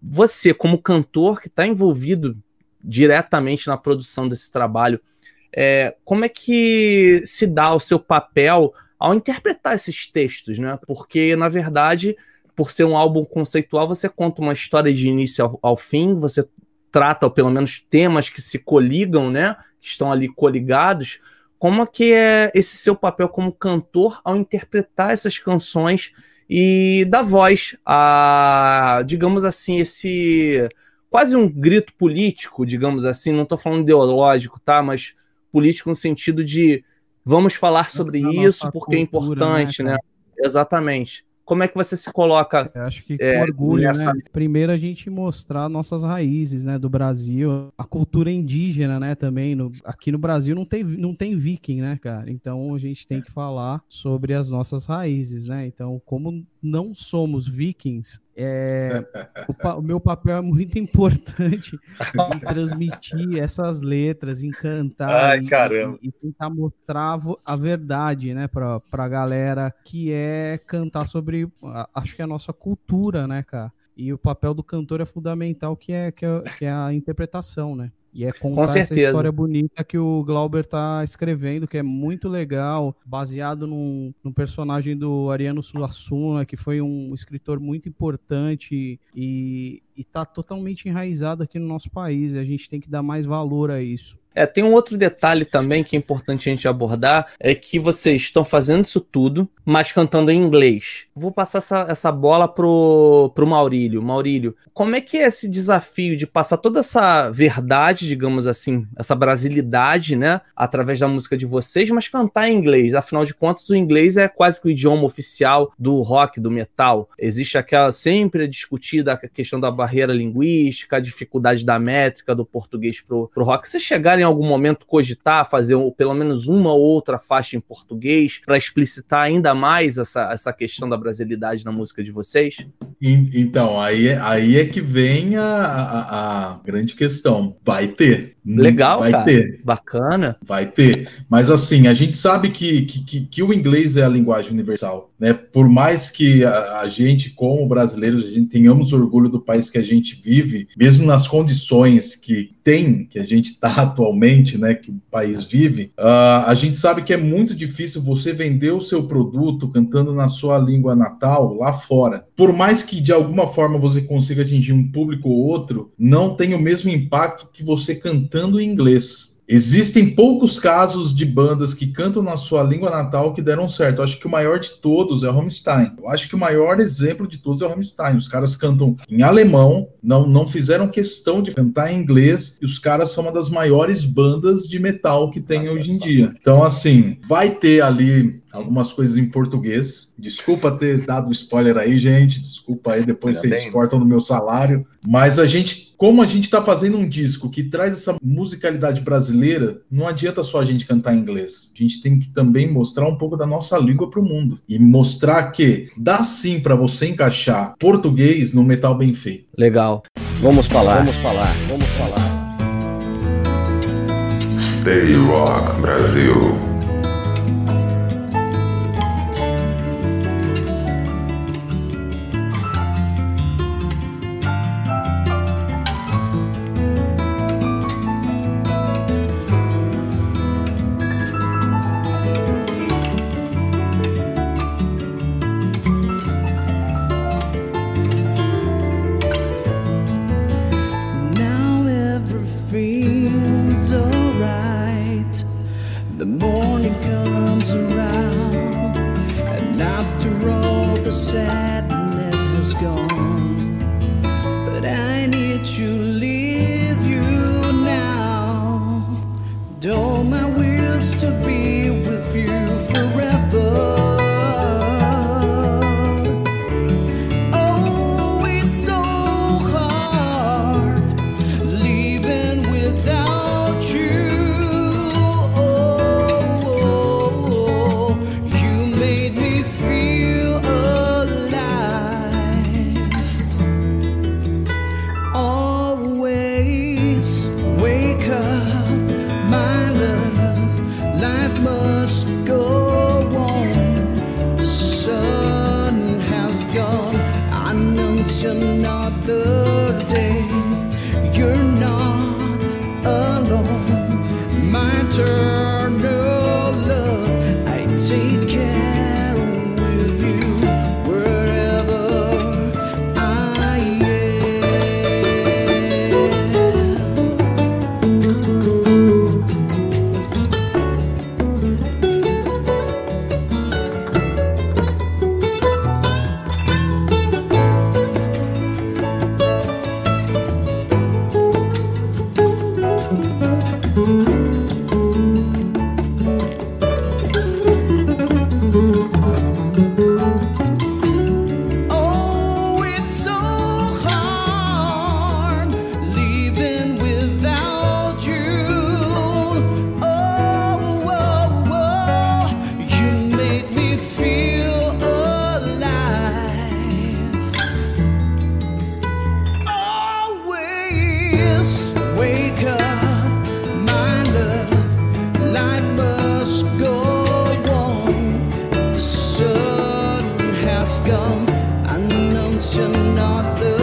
[SPEAKER 2] Você, como cantor que está envolvido diretamente na produção desse trabalho, é, como é que se dá o seu papel ao interpretar esses textos, né? Porque, na verdade, por ser um álbum conceitual, você conta uma história de início ao, ao fim, você trata, ou pelo menos, temas que se coligam, né? Que estão ali coligados. Como é que é esse seu papel como cantor ao interpretar essas canções e da voz a, digamos assim, esse quase um grito político, digamos assim, não estou falando ideológico, tá? Mas político no sentido de vamos falar sobre isso porque é cultura, é importante, né? né? Exatamente. Como é que você se coloca?
[SPEAKER 5] Eu acho que com é, orgulho, nessa... né? Primeiro a gente mostrar nossas raízes, né, do Brasil, a cultura indígena, né, também. No, aqui no Brasil não tem, não tem viking, né, cara? Então a gente tem que falar sobre as nossas raízes, né? Então, como não somos vikings, é, o, o, meu papel é muito importante em transmitir essas letras, em cantar
[SPEAKER 12] Ai,
[SPEAKER 5] e, e, tentar mostrar a verdade, né, pra, pra galera que é cantar sobre, acho que é a nossa cultura, né, cara? E o papel do cantor é fundamental, que é, que é, que é a interpretação, né? E é contar
[SPEAKER 2] Com
[SPEAKER 5] essa
[SPEAKER 2] certeza.
[SPEAKER 5] história bonita que o Glauber tá escrevendo, que é muito legal, baseado num, num personagem do Ariano Suassuna, que foi um escritor muito importante e, e tá totalmente enraizado aqui no nosso país. A gente tem que dar mais valor a isso.
[SPEAKER 2] É, tem um outro detalhe também que é importante a gente abordar, é que vocês estão fazendo isso tudo, mas cantando em inglês. Vou passar essa, essa bola pro, pro Maurílio. Maurílio, como é que é esse desafio de passar toda essa verdade, digamos assim, essa brasilidade, né, através da música de vocês, mas cantar em inglês? Afinal de contas, o inglês é quase que o idioma oficial do rock, do metal. Existe aquela sempre discutida a questão da barreira linguística, a dificuldade da métrica do português pro, pro rock. Vocês chegarem em algum momento cogitar fazer pelo menos uma ou outra faixa em português para explicitar ainda mais essa, essa questão da brasilidade na música de vocês?
[SPEAKER 6] En- Então, aí, é- aí é que vem a, a- a grande questão. Vai ter.
[SPEAKER 2] Legal,
[SPEAKER 6] Vai
[SPEAKER 2] cara.
[SPEAKER 6] ter.
[SPEAKER 2] Bacana.
[SPEAKER 6] Vai ter. Mas assim, a gente sabe que, que, que- o inglês é a linguagem universal. Né? Por mais que a, a gente, como brasileiros, a gente tenhamos orgulho do país que a gente vive, mesmo nas condições que tem, que a gente está atualmente, né, que o país vive, ah, a gente sabe que é muito difícil você vender o seu produto cantando na sua língua natal lá fora. Por mais que de alguma forma você consiga atingir um público ou outro, não tem o mesmo impacto que você cantando em inglês. Existem poucos casos de bandas que cantam na sua língua natal que deram certo. Eu acho que o maior de todos é o Rammstein. Eu acho que o maior exemplo de todos é o Rammstein. Os caras cantam em alemão, não, não fizeram questão de cantar em inglês, e os caras são uma das maiores bandas de metal que tem hoje em dia. Então, assim, vai ter ali algumas coisas em português. Desculpa ter dado spoiler aí, gente. Desculpa aí, depois
[SPEAKER 12] Ainda
[SPEAKER 6] vocês
[SPEAKER 12] bem.
[SPEAKER 6] cortam no meu salário. Mas a gente, como a gente tá fazendo um disco que traz essa musicalidade brasileira, não adianta só a gente cantar em inglês. A gente tem que também mostrar um pouco da nossa língua pro mundo e mostrar que dá sim para você encaixar português no metal bem feito.
[SPEAKER 2] Legal.
[SPEAKER 10] Vamos falar, vamos falar, vamos falar.
[SPEAKER 8] Stay Rock Brasil.
[SPEAKER 13] mention not the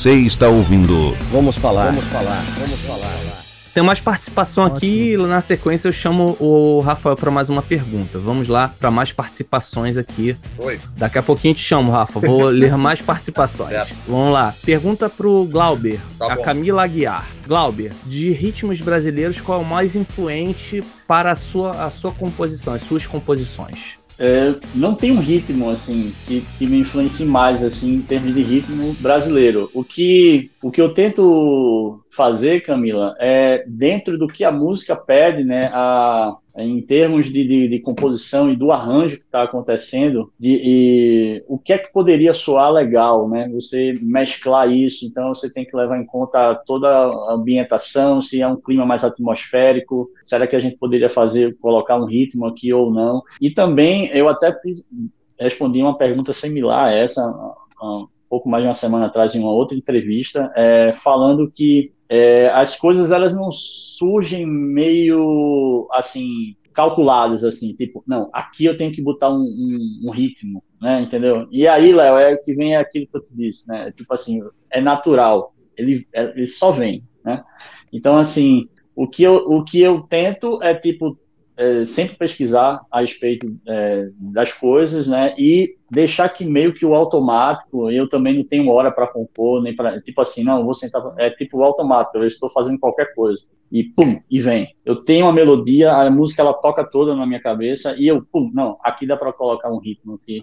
[SPEAKER 9] Você está ouvindo.
[SPEAKER 10] Vamos falar. Vamos falar. Vamos falar.
[SPEAKER 2] Tem mais participação aqui, na sequência eu chamo o Rafael para mais uma pergunta. Vamos lá para mais participações aqui.
[SPEAKER 12] Oi.
[SPEAKER 2] Daqui a pouquinho te chamo, Rafa. Vou ler mais participações.
[SPEAKER 12] Certo.
[SPEAKER 2] Vamos lá. Pergunta pro Glauber,
[SPEAKER 12] Tá
[SPEAKER 2] a
[SPEAKER 12] bom.
[SPEAKER 2] Camila Aguiar. Glauber, de ritmos brasileiros, qual é o mais influente para a sua, a sua composição, as suas composições?
[SPEAKER 4] É, não tem um ritmo assim que, que me influencie mais assim em termos de ritmo brasileiro. O que o que eu tento fazer, Camila, é dentro do que a música pede, né? A, em termos de, de, de composição e do arranjo que está acontecendo, de, o que é que poderia soar legal, né? Você mesclar isso, então você tem que levar em conta toda a ambientação, se é um clima mais atmosférico, será que a gente poderia fazer, colocar um ritmo aqui ou não? E também eu até fiz, respondi uma pergunta similar a essa um pouco mais de uma semana atrás em uma outra entrevista, é, falando que é, as coisas elas não surgem meio assim calculadas assim, tipo, não, aqui eu tenho que botar um, um, um ritmo, né, entendeu? E aí, Léo, é que vem aquilo que eu te disse, né, tipo assim, é natural, ele, ele só vem, né? Então, assim, o que eu, o que eu tento é, tipo, é, sempre pesquisar a respeito é, das coisas, né? E deixar que meio que o automático, eu também não tenho hora para compor, nem para tipo assim, não, vou sentar, é tipo o automático, eu estou fazendo qualquer coisa e pum, e vem. Eu tenho uma melodia, a música ela toca toda na minha cabeça e eu pum, não, aqui dá para colocar um ritmo aqui.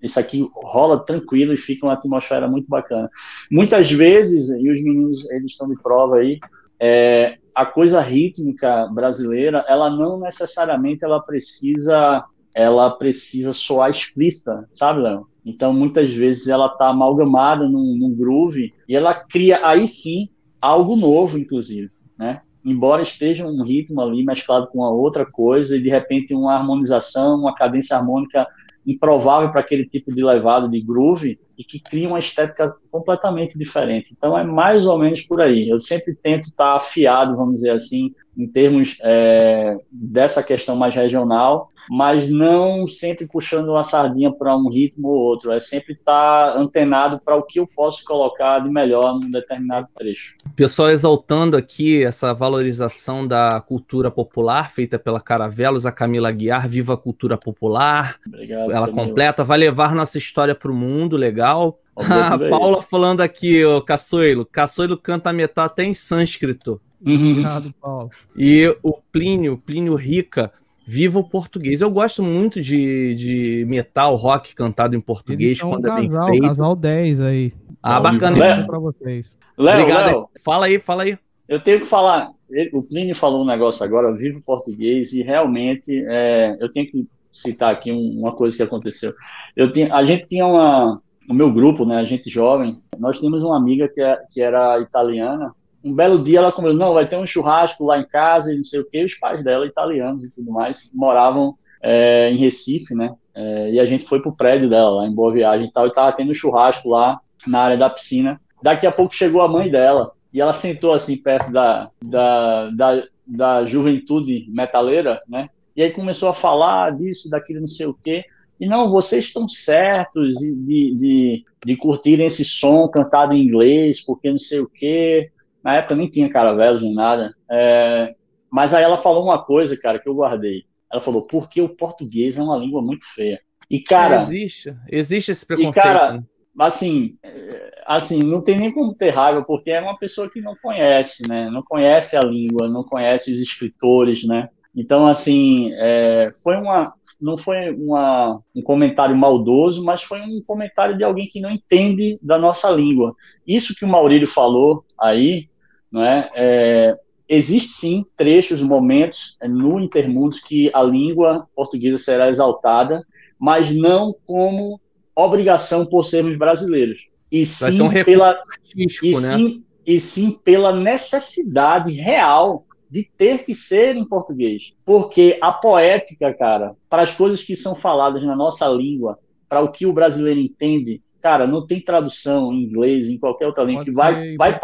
[SPEAKER 4] Isso aqui rola tranquilo e fica uma atmosfera muito bacana. Muitas vezes, e os meninos eles estão de prova aí, é, a coisa rítmica brasileira, ela não necessariamente ela precisa ela precisa soar explícita, sabe, Léo? Então, muitas vezes ela está amalgamada num, num groove e ela cria aí sim algo novo, inclusive, né? Embora esteja um ritmo ali mesclado com uma outra coisa e de repente uma harmonização, uma cadência harmônica improvável para aquele tipo de levada de groove e que cria uma estética completamente diferente. Então é mais ou menos por aí. Eu sempre tento estar afiado, vamos dizer assim, em termos é, dessa questão mais regional, mas não sempre puxando uma sardinha para um ritmo ou outro. É sempre estar antenado para o que eu posso colocar de melhor num determinado trecho.
[SPEAKER 2] Pessoal exaltando aqui essa valorização da cultura popular feita pela Caravelos, a Camila Guiar, Viva a Cultura Popular.
[SPEAKER 4] Obrigado,
[SPEAKER 2] Ela
[SPEAKER 4] Camila.
[SPEAKER 2] completa, vai levar nossa história para o mundo, legal. A
[SPEAKER 4] é
[SPEAKER 2] Paula
[SPEAKER 4] esse.
[SPEAKER 2] falando aqui, o Caçoilo. Caçoilo canta metal até em sânscrito.
[SPEAKER 5] Obrigado, Paulo.
[SPEAKER 2] E o Plínio, Plínio Rica, viva o português. Eu gosto muito de, de metal, rock cantado em
[SPEAKER 5] Eles
[SPEAKER 2] português,
[SPEAKER 5] são um
[SPEAKER 2] quando é bem feito.
[SPEAKER 5] casal 10 aí.
[SPEAKER 2] Ah, bacana.
[SPEAKER 5] Pra vocês.
[SPEAKER 4] Léo,
[SPEAKER 2] Obrigado.
[SPEAKER 4] Léo,
[SPEAKER 2] Fala aí, fala aí.
[SPEAKER 4] Eu tenho que falar. O Plínio falou um negócio agora, vivo português, e realmente é, eu tenho que citar aqui um- uma coisa que aconteceu. Eu tinha, a gente tinha uma. O meu grupo, né, a gente jovem, nós tínhamos uma amiga que, é- que era italiana. Um belo dia ela comentou: não, vai ter um churrasco lá em casa e não sei o quê. Os pais dela, italianos e tudo mais, moravam é, em Recife, né? É, e a gente foi pro prédio dela, lá em Boa Viagem e tal, e tava tendo um churrasco lá na área da piscina. Daqui a pouco chegou a mãe dela e ela sentou assim perto da, da, da, da juventude metaleira, né? E aí começou a falar disso, daquilo, não sei o quê. E não, vocês estão certos de, de, de, curtirem esse som cantado em inglês, porque não sei o quê. Na época nem tinha caravelo nem nada. É, mas aí ela falou uma coisa, cara, que eu guardei. Ela falou, porque o português é uma língua muito feia. E, cara,
[SPEAKER 2] existe, existe esse
[SPEAKER 4] e,
[SPEAKER 2] preconceito.
[SPEAKER 4] cara,
[SPEAKER 2] né?
[SPEAKER 4] assim, é, assim, não tem nem como ter raiva, porque é uma pessoa que não conhece, né? Não conhece a língua, não conhece os escritores, né? Então, assim, é, foi uma, não foi uma, um comentário maldoso, mas foi um comentário de alguém que não entende da nossa língua. Isso que o Maurílio falou aí, não é? é existe sim trechos, momentos é, no Intermundos que a língua portuguesa será exaltada, mas não como obrigação por sermos brasileiros. E sim
[SPEAKER 2] um
[SPEAKER 4] pela e
[SPEAKER 2] né?
[SPEAKER 4] sim, e sim pela necessidade real de ter que ser em português. Porque a poética, cara, para as coisas que são faladas na nossa língua, para o que o brasileiro entende, cara, não tem tradução em inglês, em qualquer outra língua, que vai, vai,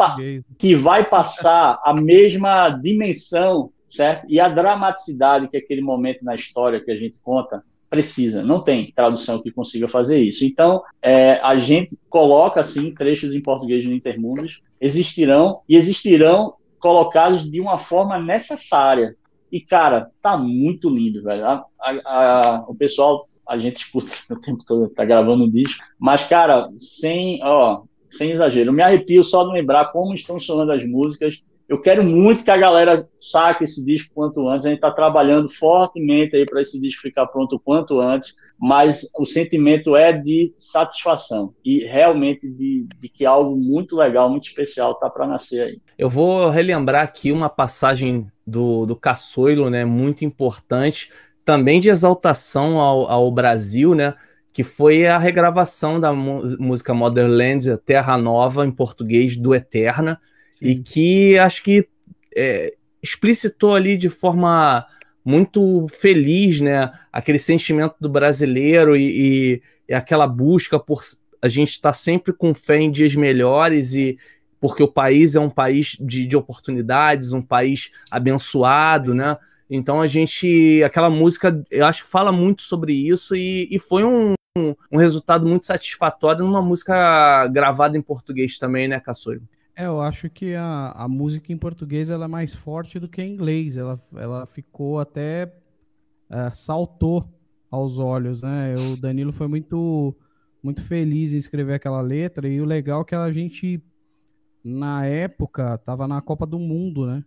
[SPEAKER 4] que vai passar a mesma dimensão, certo? E a dramaticidade que aquele momento na história que a gente conta precisa, não tem tradução que consiga fazer isso. Então, é, a gente coloca assim trechos em português no Intermundos, existirão e existirão colocados de uma forma necessária. E, cara, tá muito lindo, velho. A, a, a, o pessoal, a gente escuta o tempo todo, tá gravando um disco, mas, cara, sem, ó, sem exagero, eu me arrepio só de lembrar como estão soando as músicas eu quero muito que a galera saque esse disco quanto antes. A gente está trabalhando fortemente aí para esse disco ficar pronto quanto antes, mas o sentimento é de satisfação e realmente de, de que algo muito legal, muito especial está para nascer aí.
[SPEAKER 2] Eu vou relembrar aqui uma passagem do, do Caçoilo, né, muito importante, também de exaltação ao, ao Brasil, né, que foi a regravação da música Motherland Terra Nova em português do Eterna e que acho que é, explicitou ali de forma muito feliz, né? Aquele sentimento do brasileiro e, e, e aquela busca por a gente estar tá sempre com fé em dias melhores e porque o país é um país de, de oportunidades, um país abençoado, né? Então a gente, aquela música, eu acho que fala muito sobre isso e, e foi um, um, resultado muito satisfatório numa música gravada em português também, né, Caçoio?
[SPEAKER 5] É, eu acho que a, a música em português ela é mais forte do que em inglês. Ela, ela ficou até. É, saltou aos olhos, né? O Danilo foi muito, muito feliz em escrever aquela letra. E o legal é que a gente, na época, estava na Copa do Mundo, né?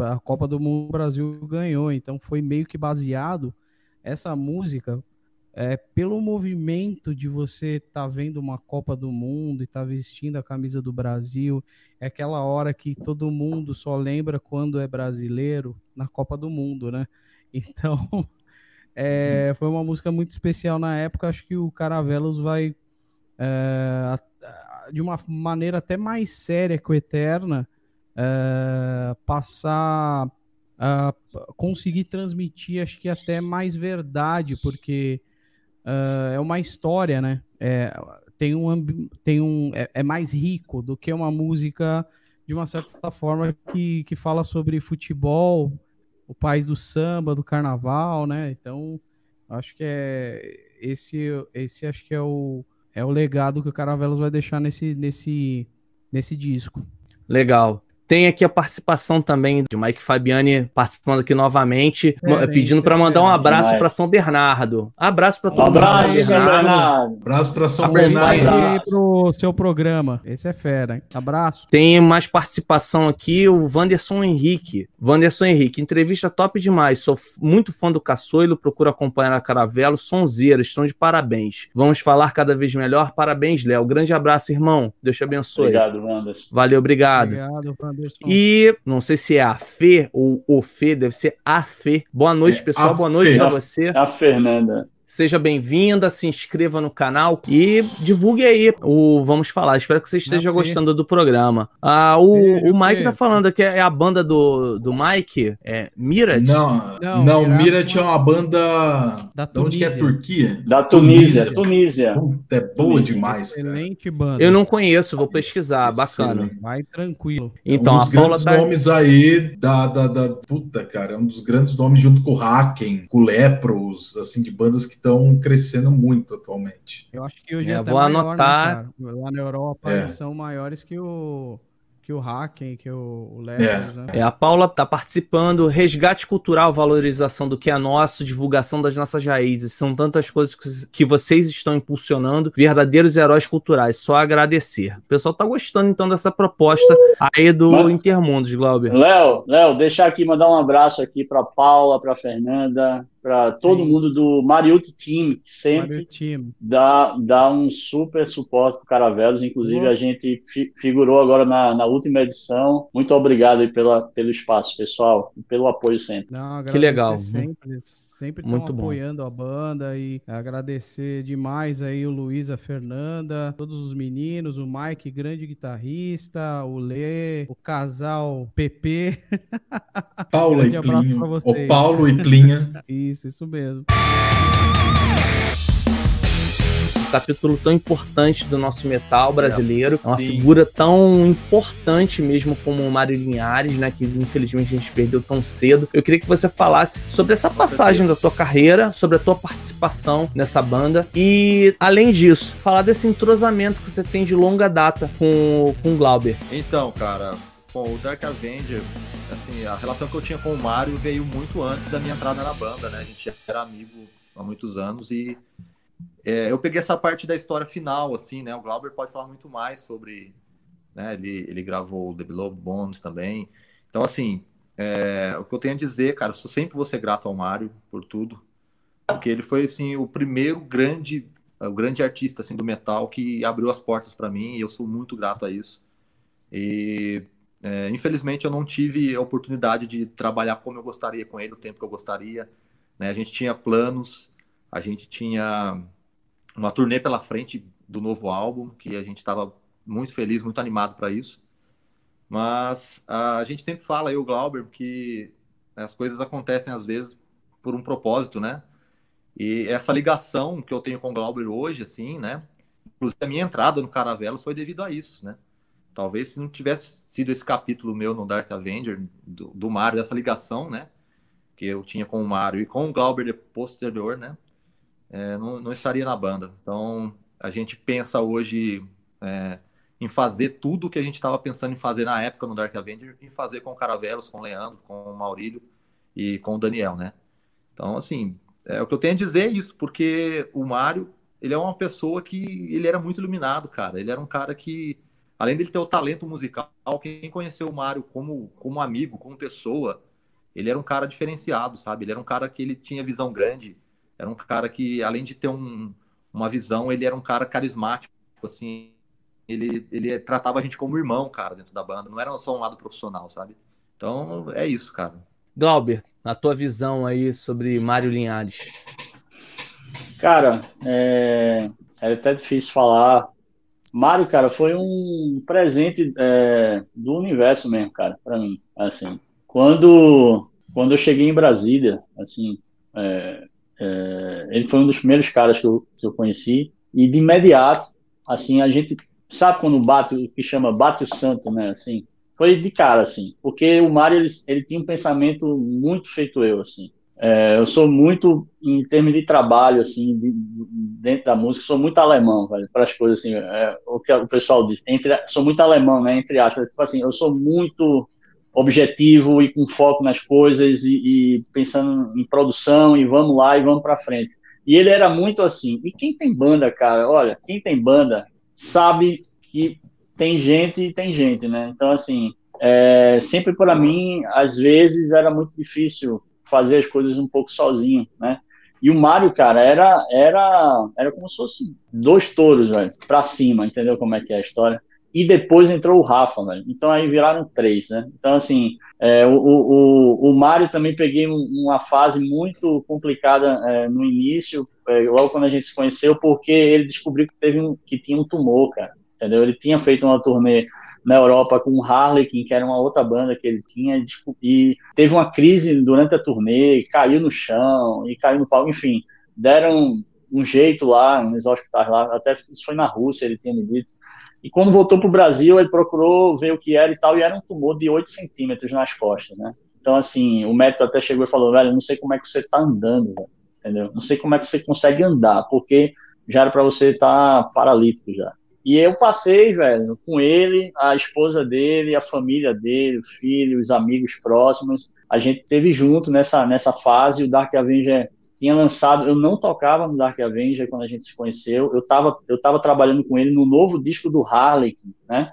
[SPEAKER 5] A Copa do Mundo o Brasil ganhou. Então foi meio que baseado essa música é, pelo movimento de você estar tá vendo uma Copa do Mundo e estar tá vestindo a camisa do Brasil, é aquela hora que todo mundo só lembra quando é brasileiro na Copa do Mundo, né? Então, é, foi uma música muito especial na época. Acho que o Caravelos vai, é, de uma maneira até mais séria que o Eterna, é, passar a conseguir transmitir, acho que até mais verdade, porque uh, é uma história, né? É, tem um, tem um é, é, mais rico do que uma música de uma certa forma que, que fala sobre futebol, o país do samba, do carnaval, né? Então, acho que é esse esse acho que é o é o legado que o Caravelos vai deixar nesse nesse nesse disco.
[SPEAKER 2] Legal. Tem aqui a participação também de Mike Fabiani participando aqui novamente, é, pedindo para mandar um abraço para São Bernardo. Abraço para todo um
[SPEAKER 6] abraço, mundo. São Bernardo. Abraço para São Bernardo.
[SPEAKER 5] pro seu programa. Esse é fera, hein? Abraço.
[SPEAKER 2] Tem mais participação aqui o Wanderson Henrique. Wanderson Henrique, entrevista top demais. Sou muito fã do Caçoilo, procuro acompanhar a Caravelo. Sonzeira, estão de parabéns. Vamos falar cada vez melhor. Parabéns, Léo. Grande abraço, irmão. Deus te abençoe.
[SPEAKER 4] Obrigado, Wanderson.
[SPEAKER 2] Valeu, obrigado. Obrigado, Wanderson. Anderson. E não sei se é a Fê ou o Fê, deve ser a Fê. Boa noite, é, pessoal. Boa noite para você.
[SPEAKER 4] A Fernanda.
[SPEAKER 2] Seja bem-vinda, se inscreva no canal e divulgue aí o Vamos Falar. Espero que você esteja gostando do programa. Ah, o, o Mike tá falando que é a banda do, do Mike, é Mirat?
[SPEAKER 6] Não, não, não Mirat é uma banda da Tunísia. onde que é Turquia?
[SPEAKER 4] Da Tunísia. Tunísia.
[SPEAKER 6] Puta, é boa Tunísia. demais.
[SPEAKER 5] Excelente cara. banda.
[SPEAKER 2] Eu não conheço, vou pesquisar, bacana.
[SPEAKER 5] Vai tranquilo.
[SPEAKER 6] Então, um dos a Paula grandes tá... nomes aí da, da, da... Puta, cara, é um dos grandes nomes junto com o Haken, com o Lepros, assim, de bandas que estão crescendo muito atualmente.
[SPEAKER 5] Eu acho que hoje é, até vou maior, né, anotar. Né, Lá na Europa é. eles são maiores que o que o Hacken, que o, o Levels,
[SPEAKER 2] é. né? É, a Paula tá participando. Resgate cultural, valorização do que é nosso, divulgação das nossas raízes. São tantas coisas que, vocês estão impulsionando. Verdadeiros heróis culturais. Só agradecer. O pessoal tá gostando então dessa proposta aí do Mas, Intermundos, Glauber.
[SPEAKER 4] Léo, Léo, deixar aqui mandar um abraço aqui para Paula, para Fernanda, para todo Sim. mundo do Mariuti Team, que sempre Team. Dá, dá um super suporte para Caravelos. Inclusive, uhum. a gente fi, figurou agora na, na última edição. Muito obrigado aí pela, pelo espaço, pessoal, e pelo apoio sempre.
[SPEAKER 2] Não, que legal.
[SPEAKER 5] Sempre, sempre estão apoiando bom. a banda e agradecer demais aí o Luiz, a Fernanda, todos os meninos, o Mike, grande guitarrista, o Lê, o casal PP.
[SPEAKER 6] Paula e Plinho. O Paulo e Plinha.
[SPEAKER 5] Isso, isso mesmo.
[SPEAKER 2] capítulo tão importante do nosso metal brasileiro. É uma Sim. figura tão importante mesmo como o Mário Linhares, né? Que infelizmente a gente perdeu tão cedo. Eu queria que você falasse sobre essa passagem da tua carreira, sobre a tua participação nessa banda e, além disso, falar desse entrosamento que você tem de longa data com, com o Glauber.
[SPEAKER 12] Então, cara, Bom, o Dark Avenger, assim, a relação que eu tinha com o Mario veio muito antes da minha entrada na banda, né? A gente era amigo há muitos anos e é, eu peguei essa parte da história final, assim, né? O Glauber pode falar muito mais sobre, né? Ele, ele gravou The Below Bones também. Então, assim, é, o que eu tenho a dizer, cara, eu sempre vou ser grato ao Mário por tudo, porque ele foi, assim, o primeiro grande, o grande artista, assim, do metal que abriu as portas para mim e eu sou muito grato a isso. E é, infelizmente, eu não tive a oportunidade de trabalhar como eu gostaria com ele, o tempo que eu gostaria. Né? A gente tinha planos, a gente tinha uma turnê pela frente do novo álbum, que a gente estava muito feliz, muito animado para isso. Mas a gente sempre fala, eu, Glauber, que as coisas acontecem às vezes por um propósito, né? E essa ligação que eu tenho com o Glauber hoje, assim, né? Inclusive a minha entrada no Caravelos foi devido a isso, né? Talvez se não tivesse sido esse capítulo meu no Dark Avenger, do, do Mario, dessa ligação, né? Que eu tinha com o Mario e com o Glauber posterior, né? É, não, não, estaria na banda. Então, a gente pensa hoje é, em fazer tudo o que a gente estava pensando em fazer na época no Dark Avenger, em fazer com o Caravelos, com o Leandro, com o Maurílio e com o Daniel, né? Então, assim, é, o que eu tenho a dizer é isso, porque o Mário, ele é uma pessoa que ele era muito iluminado, cara. Ele era um cara que além dele ter o talento musical, quem conheceu o Mário como, como amigo, como pessoa, ele era um cara diferenciado, sabe? Ele era um cara que ele tinha visão grande, era um cara que, além de ter um, uma visão, ele era um cara carismático, assim, ele, ele tratava a gente como irmão, cara, dentro da banda, não era só um lado profissional, sabe? Então, é isso, cara.
[SPEAKER 2] Glauber, a tua visão aí sobre Mário Linhares.
[SPEAKER 4] Cara, é, é até difícil falar Mario, cara, foi um presente é, do universo mesmo, cara, para mim. Assim, quando quando eu cheguei em Brasília, assim, é, é, ele foi um dos primeiros caras que eu, que eu conheci e de imediato, assim, a gente sabe quando bate o que chama bate o santo, né? Assim, foi de cara, assim, porque o Mário ele, ele tinha um pensamento muito feito eu, assim. É, eu sou muito, em termos de trabalho, assim, de, de, dentro da música, sou muito alemão, para as coisas, assim, é, o que o pessoal diz, entre, sou muito alemão, né, entre aspas, tipo assim, eu sou muito objetivo e com foco nas coisas e, e pensando em produção e vamos lá e vamos para frente. E ele era muito assim. E quem tem banda, cara, olha, quem tem banda sabe que tem gente e tem gente, né? Então, assim, é, sempre para mim, às vezes era muito difícil fazer as coisas um pouco sozinho, né? E o Mário, cara, era, era, era como se fosse dois touros, velho, pra cima, entendeu como é que é a história? E depois entrou o Rafa, velho. Então aí viraram três, né? Então, assim, é, o, o, o Mário também peguei uma fase muito complicada é, no início, é, logo quando a gente se conheceu, porque ele descobriu que, teve um, que tinha um tumor, cara. Entendeu? Ele tinha feito uma turnê na Europa com o Harlequin, que era uma outra banda que ele tinha, e teve uma crise durante a turnê, caiu no chão, e caiu no palco, enfim, deram um jeito lá, nos hospitais lá, até isso foi na Rússia, ele tinha me dito. E quando voltou para o Brasil, ele procurou ver o que era e tal, e era um tumor de 8 centímetros nas costas, né? Então, assim, o médico até chegou e falou, velho, não sei como é que você está andando, velho, entendeu? Não sei como é que você consegue andar, porque já era para você estar tá paralítico já. E eu passei, velho, com ele, a esposa dele, a família dele, o filho, os amigos próximos. A gente teve junto nessa, nessa fase. O Dark Avenger tinha lançado. Eu não tocava no Dark Avenger quando a gente se conheceu. Eu estava eu tava trabalhando com ele no novo disco do Harley, né?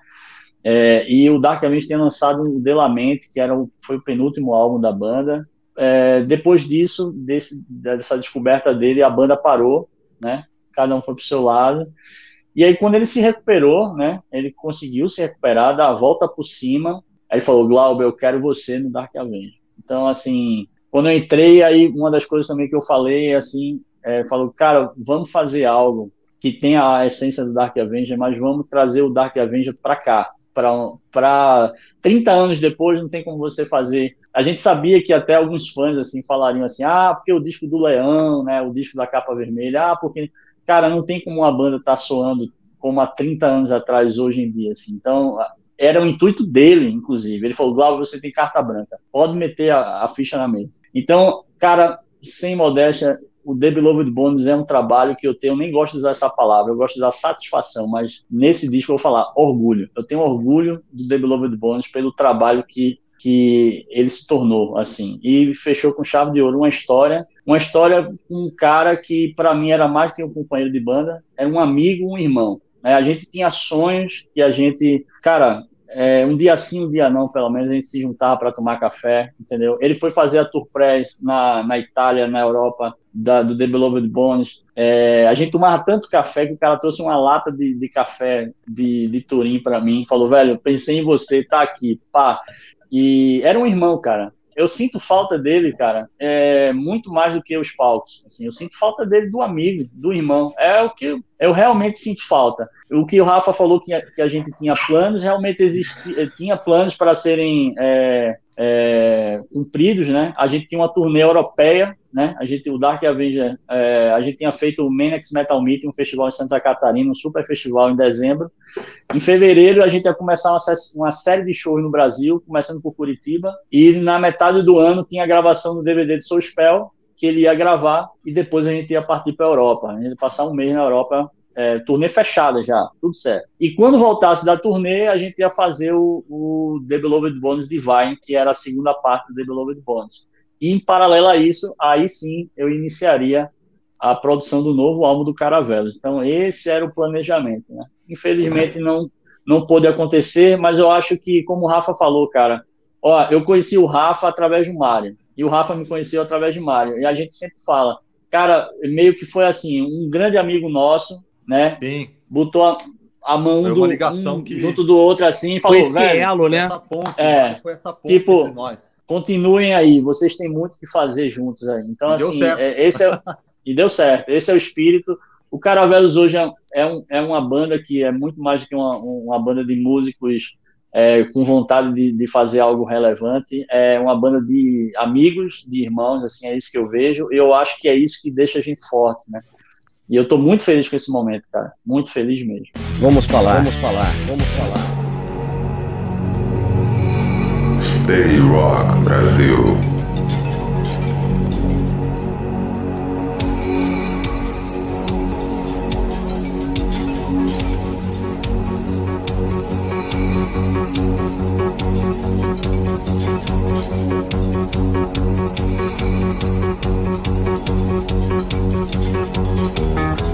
[SPEAKER 4] É, e o Dark Avenger tinha lançado o Delamente, que era o, foi o penúltimo álbum da banda. É, depois disso, desse, dessa descoberta dele, a banda parou, né? Cada um foi pro seu lado. E aí, quando ele se recuperou, né, ele conseguiu se recuperar, dar a volta por cima, aí falou, Glauber, eu quero você no Dark Avenger. Então, assim, quando eu entrei, aí uma das coisas também que eu falei, assim, é, falou, cara, vamos fazer algo que tenha a essência do Dark Avenger, mas vamos trazer o Dark Avenger para cá, para 30 anos depois não tem como você fazer. A gente sabia que até alguns fãs assim falariam assim: "Ah, porque o disco do Leão, né, o disco da capa vermelha, ah, porque cara, não tem como uma banda estar tá soando como há 30 anos atrás, hoje em dia, assim. Então, era o intuito dele, inclusive. Ele falou, Glauber, você tem carta branca, pode meter a, a ficha na mesa. Então, cara, sem modéstia, o The Beloved Bones é um trabalho que eu tenho, eu nem gosto de usar essa palavra, eu gosto de usar satisfação, mas nesse disco eu vou falar orgulho. Eu tenho orgulho do The Beloved Bones pelo trabalho que, que ele se tornou, assim. E fechou com chave de ouro uma história, uma história com um cara que para mim era mais que um companheiro de banda, era um amigo, um irmão. É, a gente tinha sonhos que a gente, cara, é, um dia sim, um dia não, pelo menos a gente se juntava para tomar café, entendeu? Ele foi fazer a tour press na, na Itália, na Europa, da, do The Beloved Bones. É, a gente tomava tanto café que o cara trouxe uma lata de, de café de, de Turim para mim, falou, velho, pensei em você, tá aqui, pá. E era um irmão, cara eu sinto falta dele, cara, é, muito mais do que os palcos. Assim, eu sinto falta dele do amigo, do irmão. É o que eu realmente sinto falta. O que o Rafa falou que a, que a gente tinha planos, realmente existia, tinha planos para serem é, é, cumpridos, né? A gente tinha uma turnê europeia, né? A gente, o Dark Avenger, é, a gente tinha feito o Menex Metal Meeting, um festival em Santa Catarina, um super festival em dezembro. Em fevereiro a gente ia começar uma, uma série de shows no Brasil, começando por Curitiba, e na metade do ano tinha a gravação do DVD de Soul Spell, que ele ia gravar, e depois a gente ia partir para a Europa. A gente ia passar um mês na Europa é, turnê fechada já, tudo certo. E quando voltasse da turnê, a gente ia fazer o, o The Beloved Bones Divine, que era a segunda parte do The Beloved Bones. E em paralelo a isso, aí sim eu iniciaria a produção do novo álbum do Caravelos. Então esse era o planejamento. Né? Infelizmente não não pôde acontecer, mas eu acho que, como o Rafa falou, cara, ó, eu conheci o Rafa através do Mário, e o Rafa me conheceu através de Mário, e a gente sempre fala, cara, meio que foi assim, um grande amigo nosso, né? Sim. Botou a, a mão do, um, que... junto do outro assim e falou,
[SPEAKER 2] foi esse elo, né? Essa
[SPEAKER 4] ponte, é, foi essa ponte tipo, continuem aí, vocês têm muito que fazer juntos aí. Então, e assim, é, esse é, e deu certo, esse é o espírito. O Caravelos hoje é, é, um, é uma banda que é muito mais do que uma, uma banda de músicos é, com vontade de, de, fazer algo relevante. É uma banda de amigos, de irmãos, assim, é isso que eu vejo. E eu acho que é isso que deixa a gente forte, né? E eu tô muito feliz com esse momento, cara. Muito feliz mesmo.
[SPEAKER 10] Vamos falar, vamos falar, vamos falar.
[SPEAKER 8] Stay Rock Brasil.
[SPEAKER 10] Thank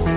[SPEAKER 10] you.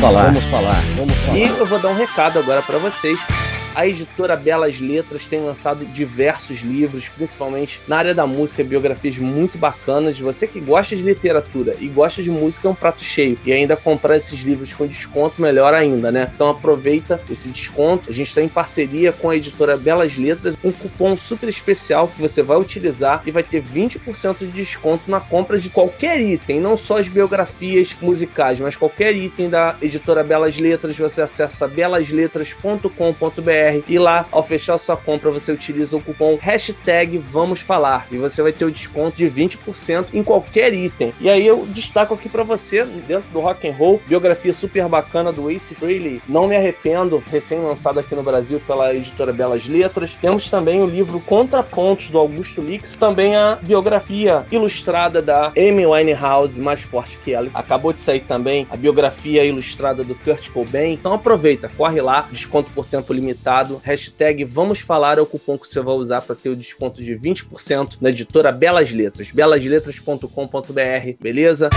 [SPEAKER 10] Falar, vamos falar, vamos falar.
[SPEAKER 2] E eu vou dar um recado agora para vocês. A editora Belas Letras tem lançado diversos livros, principalmente na área da música, biografias muito bacanas. Você que gosta de literatura e gosta de música é um prato cheio. E ainda comprar esses livros com desconto, melhor ainda, né? Então aproveita esse desconto. A gente está em parceria com a editora Belas Letras, um cupom super especial que você vai utilizar e vai ter 20% de desconto na compra de qualquer item, não só as biografias musicais, mas qualquer item da editora Belas Letras. Você acessa belasletras.com.br e lá, ao fechar sua compra, você utiliza o cupom hashtag Vamos Falar e você vai ter o desconto de 20% em qualquer item. E aí eu destaco aqui para você, dentro do rock and roll, biografia super bacana do Ace Frehley, Não Me Arrependo, recém-lançado aqui no Brasil pela editora Belas Letras. Temos também o livro Contrapontos do Augusto Lix, também a biografia ilustrada da Amy Winehouse, mais forte que ela. Acabou de sair também a biografia ilustrada do Kurt Cobain. Então aproveita, corre lá, desconto por tempo limitado Hashtag Vamos Falar é o cupom que você vai usar para ter o desconto de 20% na editora Belas Letras. belasletras.com.br, beleza?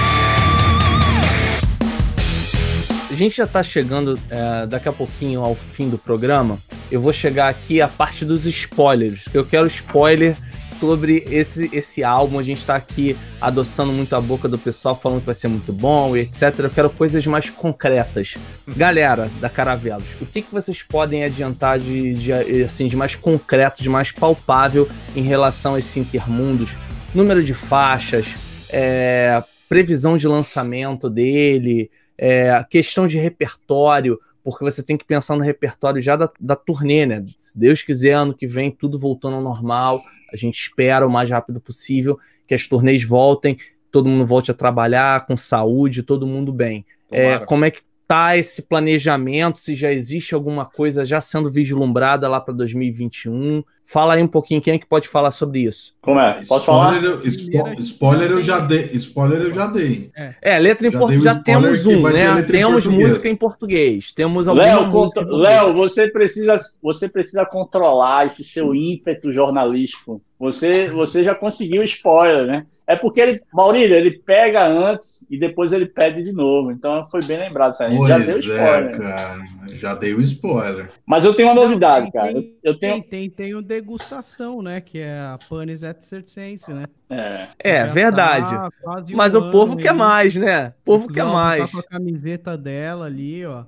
[SPEAKER 2] A gente já tá chegando é, daqui a pouquinho ao fim do programa. Eu vou chegar aqui a parte dos spoilers, eu quero spoiler sobre esse, esse álbum. A gente está aqui adoçando muito a boca do pessoal, falando que vai ser muito bom e etc. Eu quero coisas mais concretas. Galera da Caravelos, o que, que vocês podem adiantar de, de, assim, de mais concreto, de mais palpável em relação a esse Intermundos? Número de faixas, é, previsão de lançamento dele, é, questão de repertório, porque você tem que pensar no repertório já da, da turnê, né? Se Deus quiser, ano que vem, tudo voltando ao normal. A gente espera o mais rápido possível que as turnês voltem, todo mundo volte a trabalhar com saúde, todo mundo bem. É, como é que tá esse planejamento? Se já existe alguma coisa já sendo vislumbrada lá para 2021? Fala aí um pouquinho, quem é que pode falar sobre isso?
[SPEAKER 4] Como é? Posso falar?
[SPEAKER 6] Spoiler, spo, spoiler eu já dei. Spoiler eu já dei.
[SPEAKER 2] É, letra em português. Já, temos um, né? Temos música em português. Temos alguma
[SPEAKER 4] Léo,
[SPEAKER 2] música.
[SPEAKER 4] Léo, você precisa, você precisa controlar esse seu ímpeto jornalístico. Você, você já conseguiu spoiler, né? É porque ele, Maurílio, ele pega antes e depois ele pede de novo. Então foi bem lembrado, sabe?
[SPEAKER 6] Pois
[SPEAKER 4] já deu
[SPEAKER 6] é,
[SPEAKER 4] spoiler.
[SPEAKER 6] cara. Já dei o spoiler.
[SPEAKER 4] Mas eu tenho uma novidade,
[SPEAKER 5] Tem-
[SPEAKER 4] cara.
[SPEAKER 5] tem-
[SPEAKER 4] Eu, eu tenho.
[SPEAKER 5] Tem, tem, tem o degustação, né? Que é a Panis et Circense, né?
[SPEAKER 4] É,
[SPEAKER 2] É, verdade.
[SPEAKER 5] tá um
[SPEAKER 2] Mas o
[SPEAKER 5] ano
[SPEAKER 2] povo quer mais, né? O povo quer mais.
[SPEAKER 5] Tá com a camiseta dela ali, ó.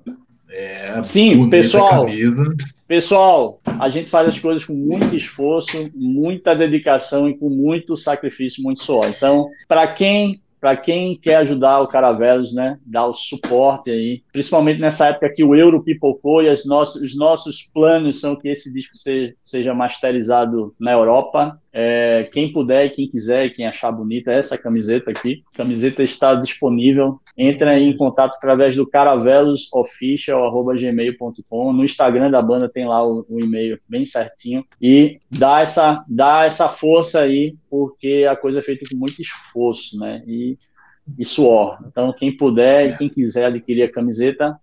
[SPEAKER 6] É,
[SPEAKER 4] Sim, pessoal.
[SPEAKER 6] camisa.
[SPEAKER 4] Pessoal, a gente faz as coisas com muito esforço, muita dedicação e com muito sacrifício, muito suor. Então, para quem para quem quer ajudar o Caravelos, né, dar o suporte aí, principalmente nessa época que o euro pipocou e as nossos, os nossos planos são que esse disco se- seja masterizado na Europa. É, quem puder quem quiser e quem achar bonita, essa camiseta aqui. A camiseta está disponível. Entra em contato através do caravelosofficial.gmail.com. No Instagram da banda tem lá o, o e-mail bem certinho. E dá essa, dá essa força aí, porque a coisa é feita com muito esforço, né? E, e suor. Então, quem puder e quem quiser adquirir a camiseta,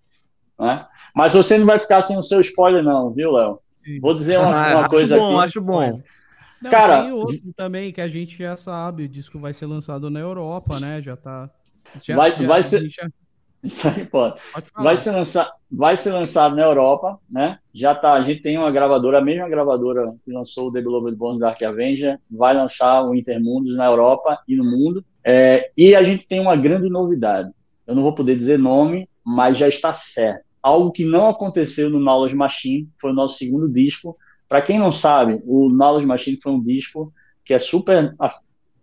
[SPEAKER 4] né? Mas você não vai ficar sem o seu spoiler, não, viu, Léo? Vou dizer uma,
[SPEAKER 2] Ah,
[SPEAKER 4] uma
[SPEAKER 2] acho
[SPEAKER 4] coisa
[SPEAKER 2] bom,
[SPEAKER 4] aqui.
[SPEAKER 2] acho bom.
[SPEAKER 5] Não,
[SPEAKER 4] Cara,
[SPEAKER 5] tem outro também que a gente já sabe. O disco vai ser lançado na Europa, né? Já tá. Já,
[SPEAKER 4] Vai-
[SPEAKER 5] já-
[SPEAKER 4] vai ser-
[SPEAKER 5] já-
[SPEAKER 4] Isso aí, pode. Vai ser, lançado, vai ser lançado na Europa, né? Já tá, a gente tem uma gravadora, a mesma gravadora que lançou o The Beloved Bones Dark Avenger, vai lançar o Intermundos na Europa e no mundo. É, e a gente tem uma grande novidade. Eu não vou poder dizer nome, mas já está certo. Algo que não aconteceu no Knowledge Machine, foi o nosso segundo disco. Para quem não sabe, o Knowledge Machine foi um disco que é super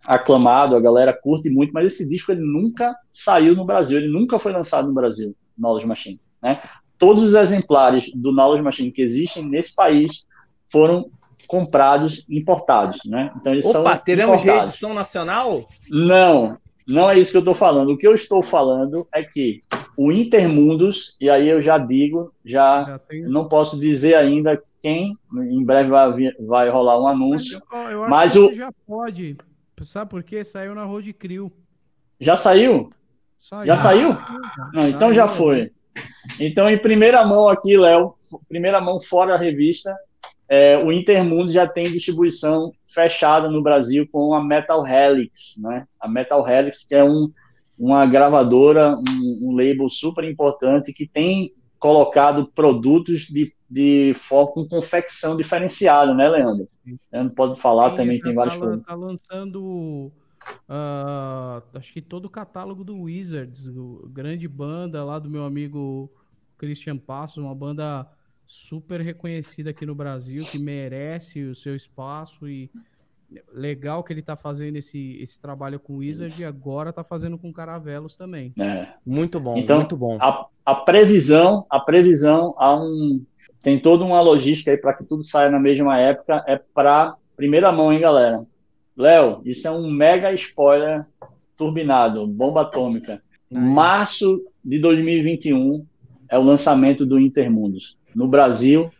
[SPEAKER 4] aclamado, a galera curte muito, mas esse disco ele nunca saiu no Brasil, ele nunca foi lançado no Brasil, Knowledge Machine, né? Todos os exemplares do Knowledge Machine que existem nesse país foram comprados importados, né? Então eles são
[SPEAKER 2] Opa, teremos
[SPEAKER 4] importados.
[SPEAKER 2] reedição nacional?
[SPEAKER 4] Não, não é isso que eu estou falando. O que eu estou falando é que o Intermundos, e aí eu já digo, já, não posso dizer ainda quem, em breve vai, vai rolar um anúncio,
[SPEAKER 5] Ó, Eu acho
[SPEAKER 4] mas
[SPEAKER 5] que
[SPEAKER 4] o
[SPEAKER 5] você já pode. Sabe por quê? Saiu na Road Crew.
[SPEAKER 4] já saiu?
[SPEAKER 5] Saiu.
[SPEAKER 4] Já saiu? Não, então já foi. Então, em primeira mão aqui, Léo, primeira mão fora a revista, é, o Intermundo já tem distribuição fechada no Brasil com a Metal Helix, né? A Metal Helix, que é um, uma gravadora, um, um label super importante que tem colocado produtos de, de foco com confecção diferenciada, né, Leandro? Leandro pode falar
[SPEAKER 5] Sim,
[SPEAKER 4] também, tem vários
[SPEAKER 5] tá,
[SPEAKER 4] produtos.
[SPEAKER 5] tá lançando ah, acho que todo o catálogo do Wizards, grande banda lá do meu amigo Christian Passos, uma banda super reconhecida aqui no Brasil, que merece o seu espaço e legal que ele tá fazendo esse, esse trabalho com o Wizard e agora tá fazendo com Caravelos também.
[SPEAKER 4] É.
[SPEAKER 2] Muito bom,
[SPEAKER 4] Então,
[SPEAKER 2] muito bom.
[SPEAKER 4] A, a previsão, a previsão, há um, tem toda uma logística aí para que tudo saia na mesma época, é para primeira mão, hein, galera? Léo, isso é um mega spoiler turbinado, bomba atômica. Março de 2021 é o lançamento do Intermundos, no Brasil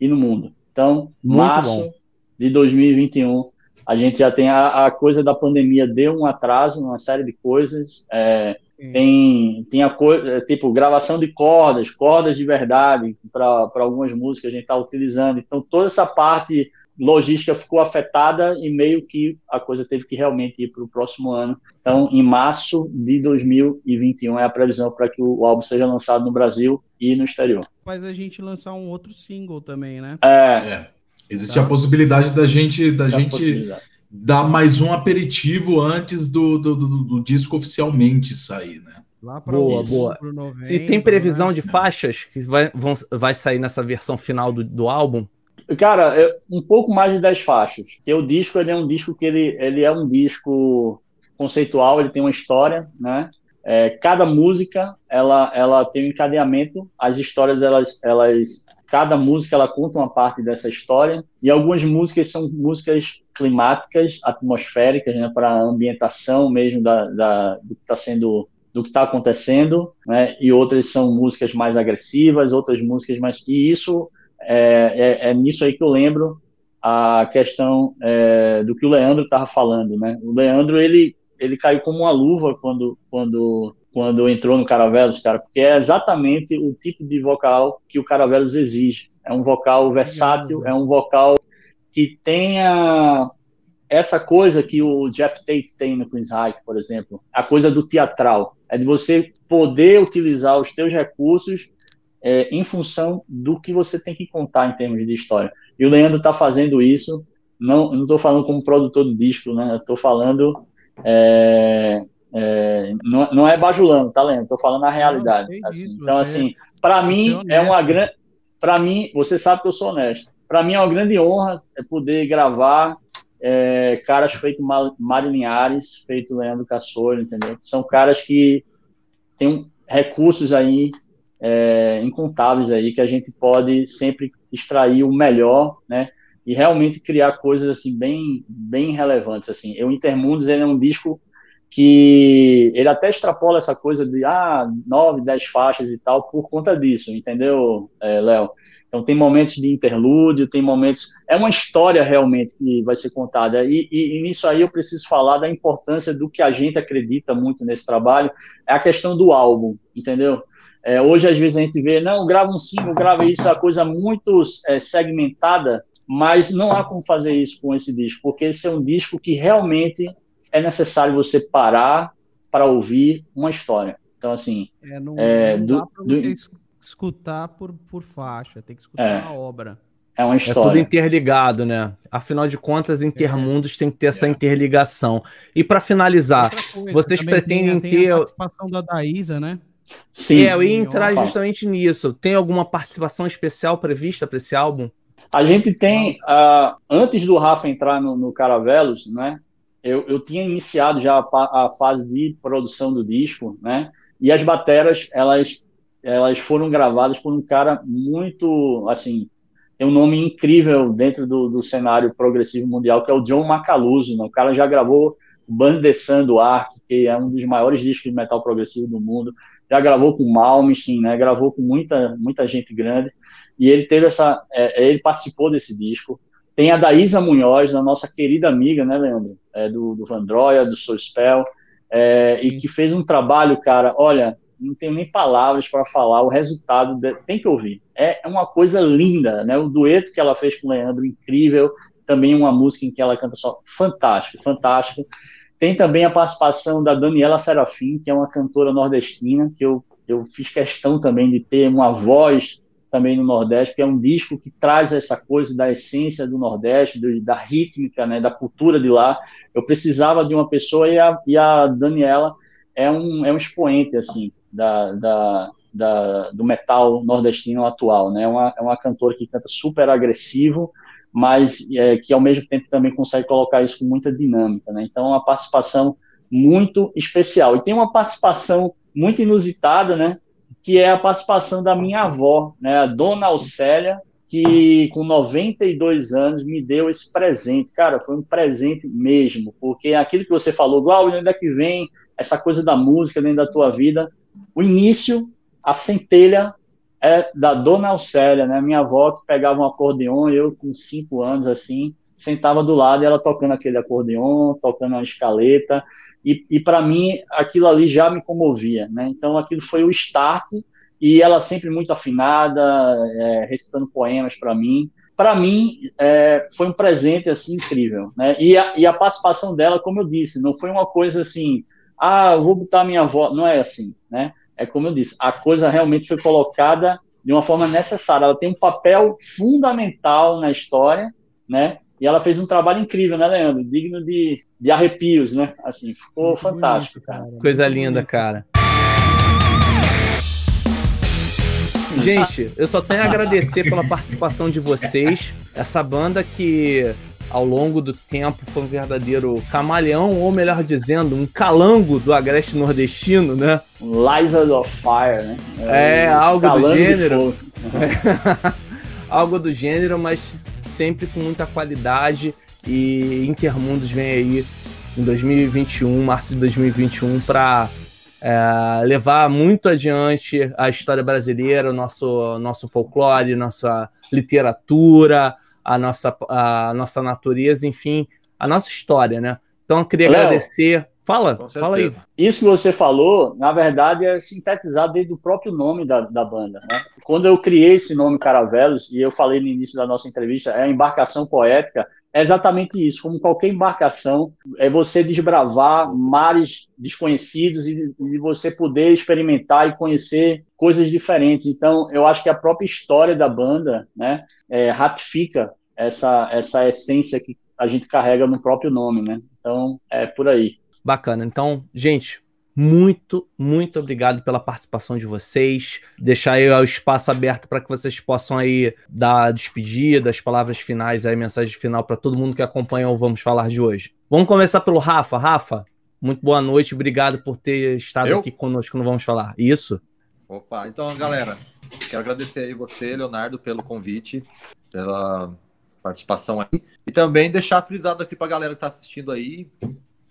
[SPEAKER 4] e no mundo. Então,
[SPEAKER 2] Muito
[SPEAKER 4] março
[SPEAKER 2] bom.
[SPEAKER 4] de 2021, a gente já tem a, a coisa da pandemia, deu um atraso, uma série de coisas. é, tem, tem a coisa, tipo, gravação de cordas, cordas de verdade, para algumas músicas a gente está utilizando. Então, toda essa parte logística ficou afetada e meio que a coisa teve que realmente ir para o próximo ano. Então, em março de 2021 é a previsão para que o álbum seja lançado no Brasil e no exterior.
[SPEAKER 5] Faz a gente lançar um outro single também, né?
[SPEAKER 4] É.
[SPEAKER 6] Existe
[SPEAKER 5] Tá.
[SPEAKER 6] a possibilidade da gente, da
[SPEAKER 4] Essa
[SPEAKER 6] gente dar mais um aperitivo antes do, do, do- do disco oficialmente sair, né?
[SPEAKER 5] Lá pra
[SPEAKER 2] Boa,
[SPEAKER 5] outubro,
[SPEAKER 2] boa.
[SPEAKER 5] novembro,
[SPEAKER 2] Se tem previsão
[SPEAKER 5] né?
[SPEAKER 2] de faixas que vai, vão, vai sair nessa versão final do, do álbum?
[SPEAKER 4] Cara, é um pouco mais de 10 faixas. Porque o disco ele é um disco que ele, ele é um disco conceitual, ele tem uma história, né? É, cada música ela, ela tem um encadeamento, as histórias elas, elas cada música ela conta uma parte dessa história e algumas músicas são músicas climáticas, atmosféricas, né, para ambientação mesmo da, da, do que está sendo do que está acontecendo, né? E outras são músicas mais agressivas, outras músicas mais e isso é, é, é nisso aí que eu lembro a questão é, do que o Leandro estava falando, né? O Leandro ele ele caiu como uma luva quando quando quando entrou no Caravelos, cara, porque é exatamente o tipo de vocal que o Caravelos exige. É um vocal versátil, é um vocal que tenha essa coisa que o Jeff Tate tem no Queen's Hike, por exemplo, a coisa do teatral, é de você poder utilizar os teus recursos é, em função do que você tem que contar em termos de história. E o Leandro está fazendo isso. Não, não estou falando como produtor do disco, né? Estou falando é, é, não, não é bajulando, tá, Leandro? Estou falando a realidade. assim. Então,
[SPEAKER 5] você-
[SPEAKER 4] assim, para mim
[SPEAKER 5] você é
[SPEAKER 4] é uma grande, para mim, você sabe que eu sou honesto. Para mim é uma grande honra é poder gravar é, caras feito Mário Linhares, feito Leandro Cassoro, entendeu? São caras que têm recursos aí é, incontáveis aí que a gente pode sempre extrair o melhor, né? E realmente criar coisas assim bem bem relevantes assim. Eu Intermundos ele é um disco que ele até extrapola essa coisa de ah, nove, dez faixas e tal por conta disso, entendeu, é, Léo? Então tem momentos de interlúdio, tem momentos. É uma história realmente que vai ser contada. E, e, e nisso aí eu preciso falar da importância do que a gente acredita muito nesse trabalho, é a questão do álbum, entendeu? É, hoje, às vezes, a gente vê, não, grava um single, grava isso, é uma coisa muito é, segmentada, mas não há como fazer isso com esse disco, porque esse é um disco que realmente é necessário você parar para ouvir uma história. Então, assim,
[SPEAKER 5] É, não,
[SPEAKER 4] é,
[SPEAKER 5] não
[SPEAKER 4] do- do-
[SPEAKER 5] escutar por, por faixa, tem que escutar
[SPEAKER 4] É.
[SPEAKER 5] a obra.
[SPEAKER 4] é uma
[SPEAKER 2] É tudo
[SPEAKER 4] história.
[SPEAKER 2] interligado, né? Afinal de contas, Intermundos tem que ter essa interligação. E para finalizar,
[SPEAKER 5] Coisa,
[SPEAKER 2] vocês
[SPEAKER 5] também
[SPEAKER 2] pretendem
[SPEAKER 5] tem, a- tem
[SPEAKER 2] ter.
[SPEAKER 5] a participação da Daísa, né?
[SPEAKER 4] Sim.
[SPEAKER 2] É, eu ia entrar justamente nisso. Tem alguma participação especial prevista para esse álbum?
[SPEAKER 4] A gente tem, ah, antes do Rafa entrar no, no Caravelos, né? Eu, eu tinha iniciado já a, a fase de produção do disco, né? E as bateras, elas, elas foram gravadas por um cara muito, assim, tem um nome incrível dentro do, do cenário progressivo mundial, que é o John Macaluso, né? O cara já gravou o do Ark, que é um dos maiores discos de metal progressivo do mundo. Já gravou com Malmsteen, né? Gravou com muita, muita gente grande. E ele teve essa, é, ele participou desse disco. Tem a Daísa Munhoz, a nossa querida amiga, né, Leandro? É, do, do Vandroia, do Soul Spell, é, e que fez um trabalho, cara, olha, não tenho nem palavras para falar, o resultado de- tem que ouvir. É uma coisa linda, né? O dueto que ela fez com o Leandro, incrível. Também uma música em que ela canta só, fantástico, fantástico. Tem também a participação da Daniela Serafim, que é uma cantora nordestina, que eu, eu fiz questão também de ter uma voz também no Nordeste, que é um disco que traz essa coisa da essência do Nordeste, do, da rítmica, né, da cultura de lá. Eu precisava de uma pessoa e a, e a Daniela é um, é um expoente, assim, da, da, da, do metal nordestino atual, né? É uma, é uma cantora que canta super agressivo, mas é, que ao mesmo tempo também consegue colocar isso com muita dinâmica, né? Então, é uma participação muito especial. E tem uma participação muito inusitada, né? Que é a participação da minha avó, né? A dona Alcélia, que com 92 anos me deu esse presente. Cara, foi um presente mesmo, porque aquilo que você falou, Glauber, onde é que vem essa coisa da música dentro da tua vida? O início, a centelha é da Dona Alcélia, né? Minha avó que pegava um acordeon, eu com cinco anos assim, sentava do lado e ela tocando aquele acordeon, tocando uma escaleta, e, e para mim aquilo ali já me comovia, né? Então aquilo foi o start e ela sempre muito afinada, é, recitando poemas para mim. Para mim é, foi um presente assim incrível, né? E a, e a participação dela, como eu disse, não foi uma coisa assim, ah, vou botar minha avó, não é assim, né? É como eu disse, a coisa realmente foi colocada de uma forma necessária. Ela tem um papel fundamental na história, né? E ela fez um trabalho incrível, né, Leandro? Digno de, de arrepios, né? Assim, ficou Muito fantástico, bonito, cara.
[SPEAKER 2] Coisa linda, cara. Gente, eu só tenho a agradecer pela participação de vocês. Essa banda que ao longo do tempo foi um verdadeiro camaleão, ou melhor dizendo, um calango do agreste nordestino, né?
[SPEAKER 4] Lizard of Fire, né?
[SPEAKER 2] É, é algo do gênero. algo do gênero, mas sempre com muita qualidade. E Intermundos vem aí em 2021, março de 2021, para é, levar muito adiante a história brasileira, o nosso, nosso folclore, nossa literatura, a nossa, a nossa natureza, enfim, a nossa história, né? Então eu queria Léo, agradecer. Fala, fala aí.
[SPEAKER 4] Isso que você falou, na verdade, é sintetizado desde o próprio nome da, da banda. Né? Quando eu criei esse nome Caravelos, e eu falei no início da nossa entrevista, é a embarcação poética, é exatamente isso. Como qualquer embarcação, é você desbravar mares desconhecidos e, e você poder experimentar e conhecer coisas diferentes. Então, eu acho que a própria história da banda né, é, ratifica essa, essa essência que a gente carrega no próprio nome, né? Então, é por aí.
[SPEAKER 2] Bacana. Então, gente, muito, muito obrigado pela participação de vocês. Deixar aí o espaço aberto para que vocês possam aí dar a despedida, as palavras finais, aí, mensagem final para todo mundo que acompanha o Vamos Falar de hoje. Vamos começar pelo Rafa. Rafa, muito boa noite, obrigado por ter estado Eu? aqui conosco no Vamos Falar. Isso.
[SPEAKER 12] Opa, então, galera, quero agradecer aí você, Leonardo, pelo convite, pela participação aí. E também deixar frisado aqui para a galera que está assistindo aí,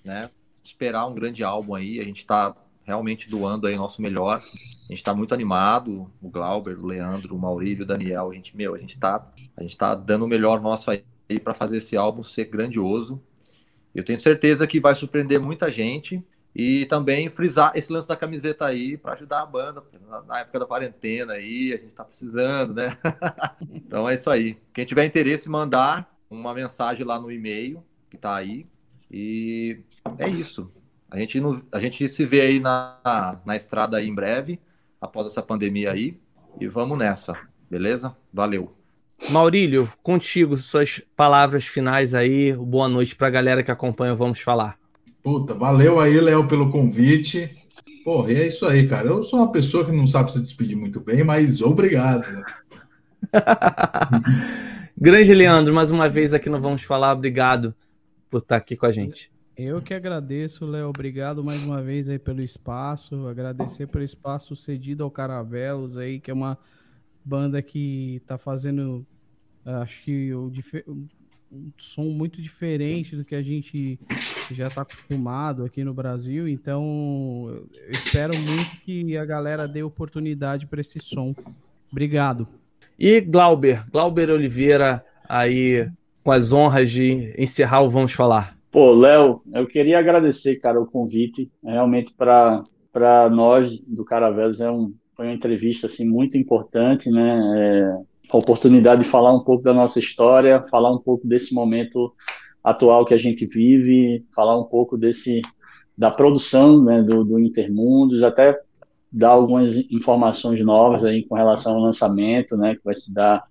[SPEAKER 12] né? Esperar um grande álbum aí. A gente está realmente doando aí nosso melhor. A gente está muito animado. O Glauber, o Leandro, o Maurílio, o Daniel. A gente, meu, a gente está a gente tá dando o melhor nosso aí para fazer esse álbum ser grandioso. Eu tenho certeza que vai surpreender muita gente. E também frisar esse lance da camiseta aí para ajudar a banda na época da quarentena aí, a gente está precisando, né? então é isso aí. Quem tiver interesse, mandar uma mensagem lá no e-mail que está aí. E é isso. A gente, a gente se vê aí na, na estrada aí em breve, após essa pandemia aí. E vamos nessa, beleza? Valeu.
[SPEAKER 2] Maurílio, contigo, suas palavras finais aí. Boa noite para a galera que acompanha Vamos Falar.
[SPEAKER 6] Puta, valeu aí, Léo, pelo convite. Porra, e é isso aí, cara. Eu sou uma pessoa que não sabe se despedir muito bem, mas obrigado.
[SPEAKER 2] Grande Leandro, mais uma vez aqui não vamos falar. Obrigado por estar aqui com a gente.
[SPEAKER 5] Eu que agradeço, Léo. Obrigado mais uma vez aí pelo espaço. Agradecer pelo espaço cedido ao Caravelos aí, que é uma banda que tá fazendo, acho que o, um som muito diferente do que a gente já está acostumado aqui no Brasil. Então, eu espero muito que a galera dê oportunidade para esse som. Obrigado.
[SPEAKER 2] E Glauber, Glauber Oliveira, aí com as honras de encerrar o Vamos Falar.
[SPEAKER 4] Pô, Léo, eu queria agradecer, cara, o convite. Realmente, para nós do Caravelos, é um, foi uma entrevista assim, muito importante, né? É, a oportunidade de falar um pouco da nossa história, falar um pouco desse momento atual que a gente vive, falar um pouco desse da produção né, do, do Intermundos, até dar algumas informações novas aí com relação ao lançamento, né, que vai se dar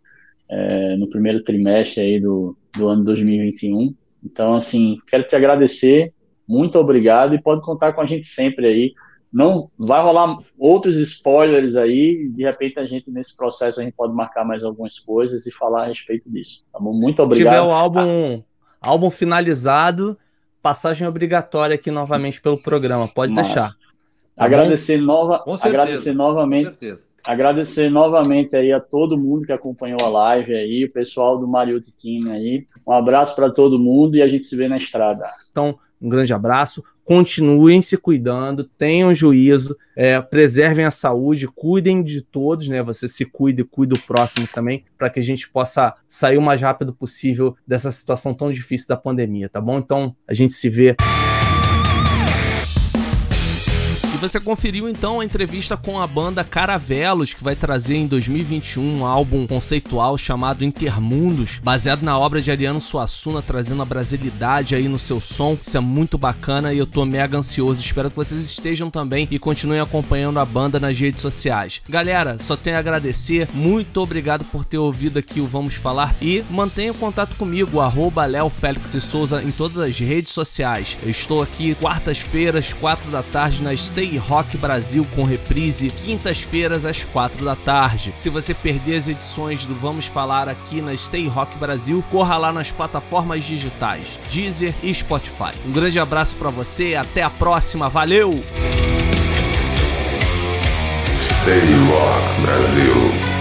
[SPEAKER 4] é, no primeiro trimestre aí do, do ano 2021. Então, assim, quero te agradecer, muito obrigado e pode contar com a gente sempre aí. Não vai rolar outros spoilers aí, de repente a gente nesse processo a gente pode marcar mais algumas coisas e falar a respeito disso. Tá bom? Muito obrigado.
[SPEAKER 14] Se tiver o álbum, álbum finalizado, passagem obrigatória aqui novamente pelo programa, pode deixar.
[SPEAKER 4] Tá agradecer, nova, agradecer novamente. Agradecer novamente aí a todo mundo que acompanhou a live aí, o pessoal do Mariotti Team aí. Um abraço para todo mundo e a gente se vê na estrada.
[SPEAKER 14] Então, um grande abraço. Continuem se cuidando, tenham juízo, é, preservem a saúde, cuidem de todos, né? Você se cuida e cuida do próximo também, para que a gente possa sair o mais rápido possível dessa situação tão difícil da pandemia, tá bom? Então, a gente se vê.
[SPEAKER 2] Você conferiu então a entrevista com a banda Caravelos, que vai trazer em 2021 um álbum conceitual chamado Intermundos, baseado na obra de Ariano Suassuna, trazendo a brasilidade aí no seu som. Isso é muito bacana e eu tô mega ansioso. Espero que vocês estejam também e continuem acompanhando a banda nas redes sociais. Galera, só tenho a agradecer. Muito obrigado por ter ouvido aqui o Vamos Falar e mantenha contato comigo, arroba Souza em todas as redes sociais. Eu estou aqui quartas-feiras, quatro da tarde na Stay Stay Rock Brasil com reprise quintas-feiras às quatro da tarde. Se você perder as edições do Vamos Falar aqui na Stay Rock Brasil, corra lá nas plataformas digitais Deezer e Spotify. Um grande abraço para você, até a próxima, valeu!
[SPEAKER 3] Stay Rock Brasil.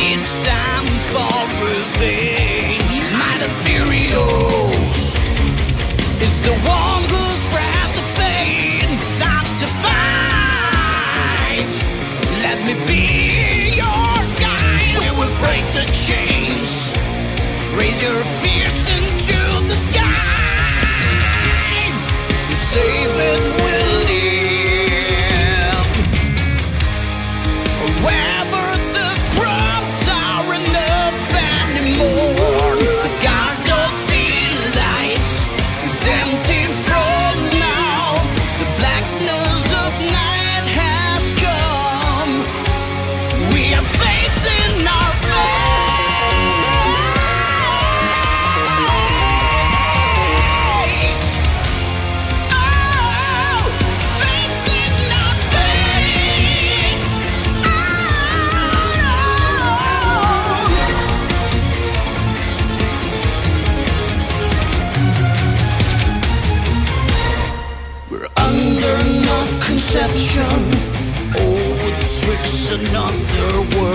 [SPEAKER 8] It's time for revenge. Is the one who's to pain. To fight. Let me be your guide. We will break the chains. Raise your fears into the sky.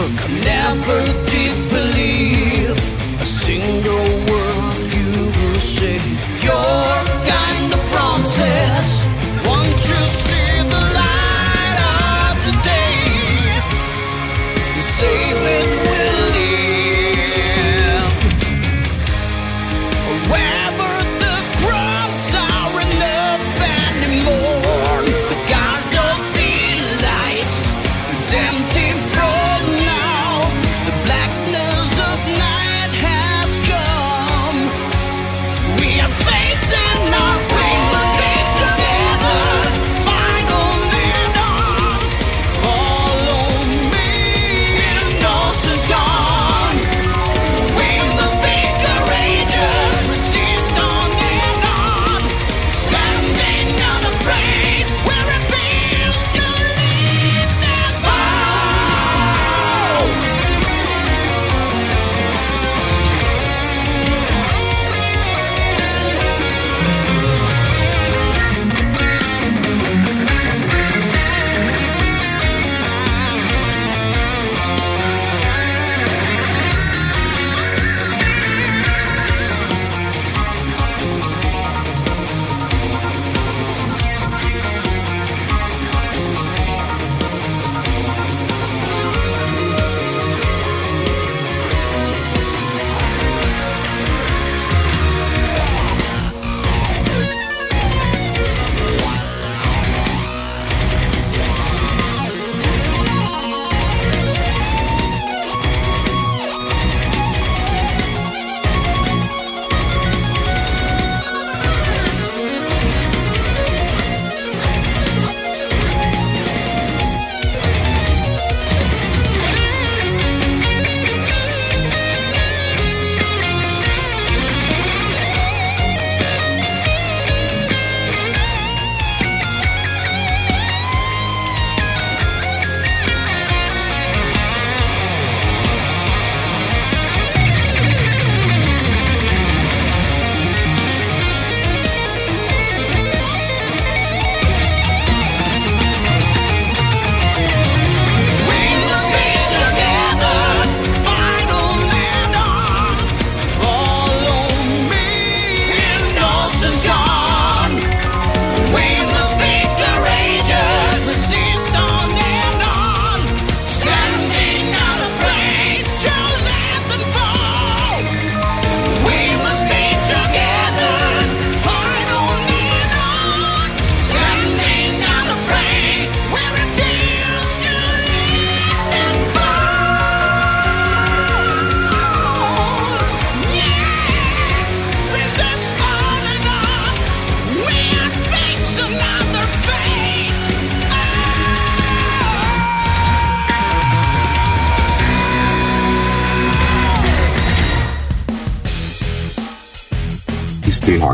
[SPEAKER 8] Another. I never did believe a single word you will say. Your kind of promises. Won't you see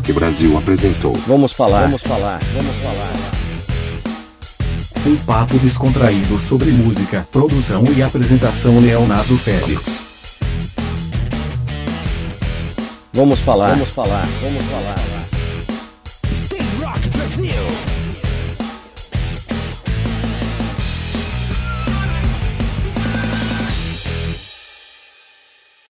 [SPEAKER 9] Rock Brasil apresentou.
[SPEAKER 10] Vamos falar, vamos falar, vamos falar.
[SPEAKER 1] Um papo descontraído sobre música, produção e apresentação Leonardo Félix.
[SPEAKER 10] Vamos falar, vamos falar, vamos falar.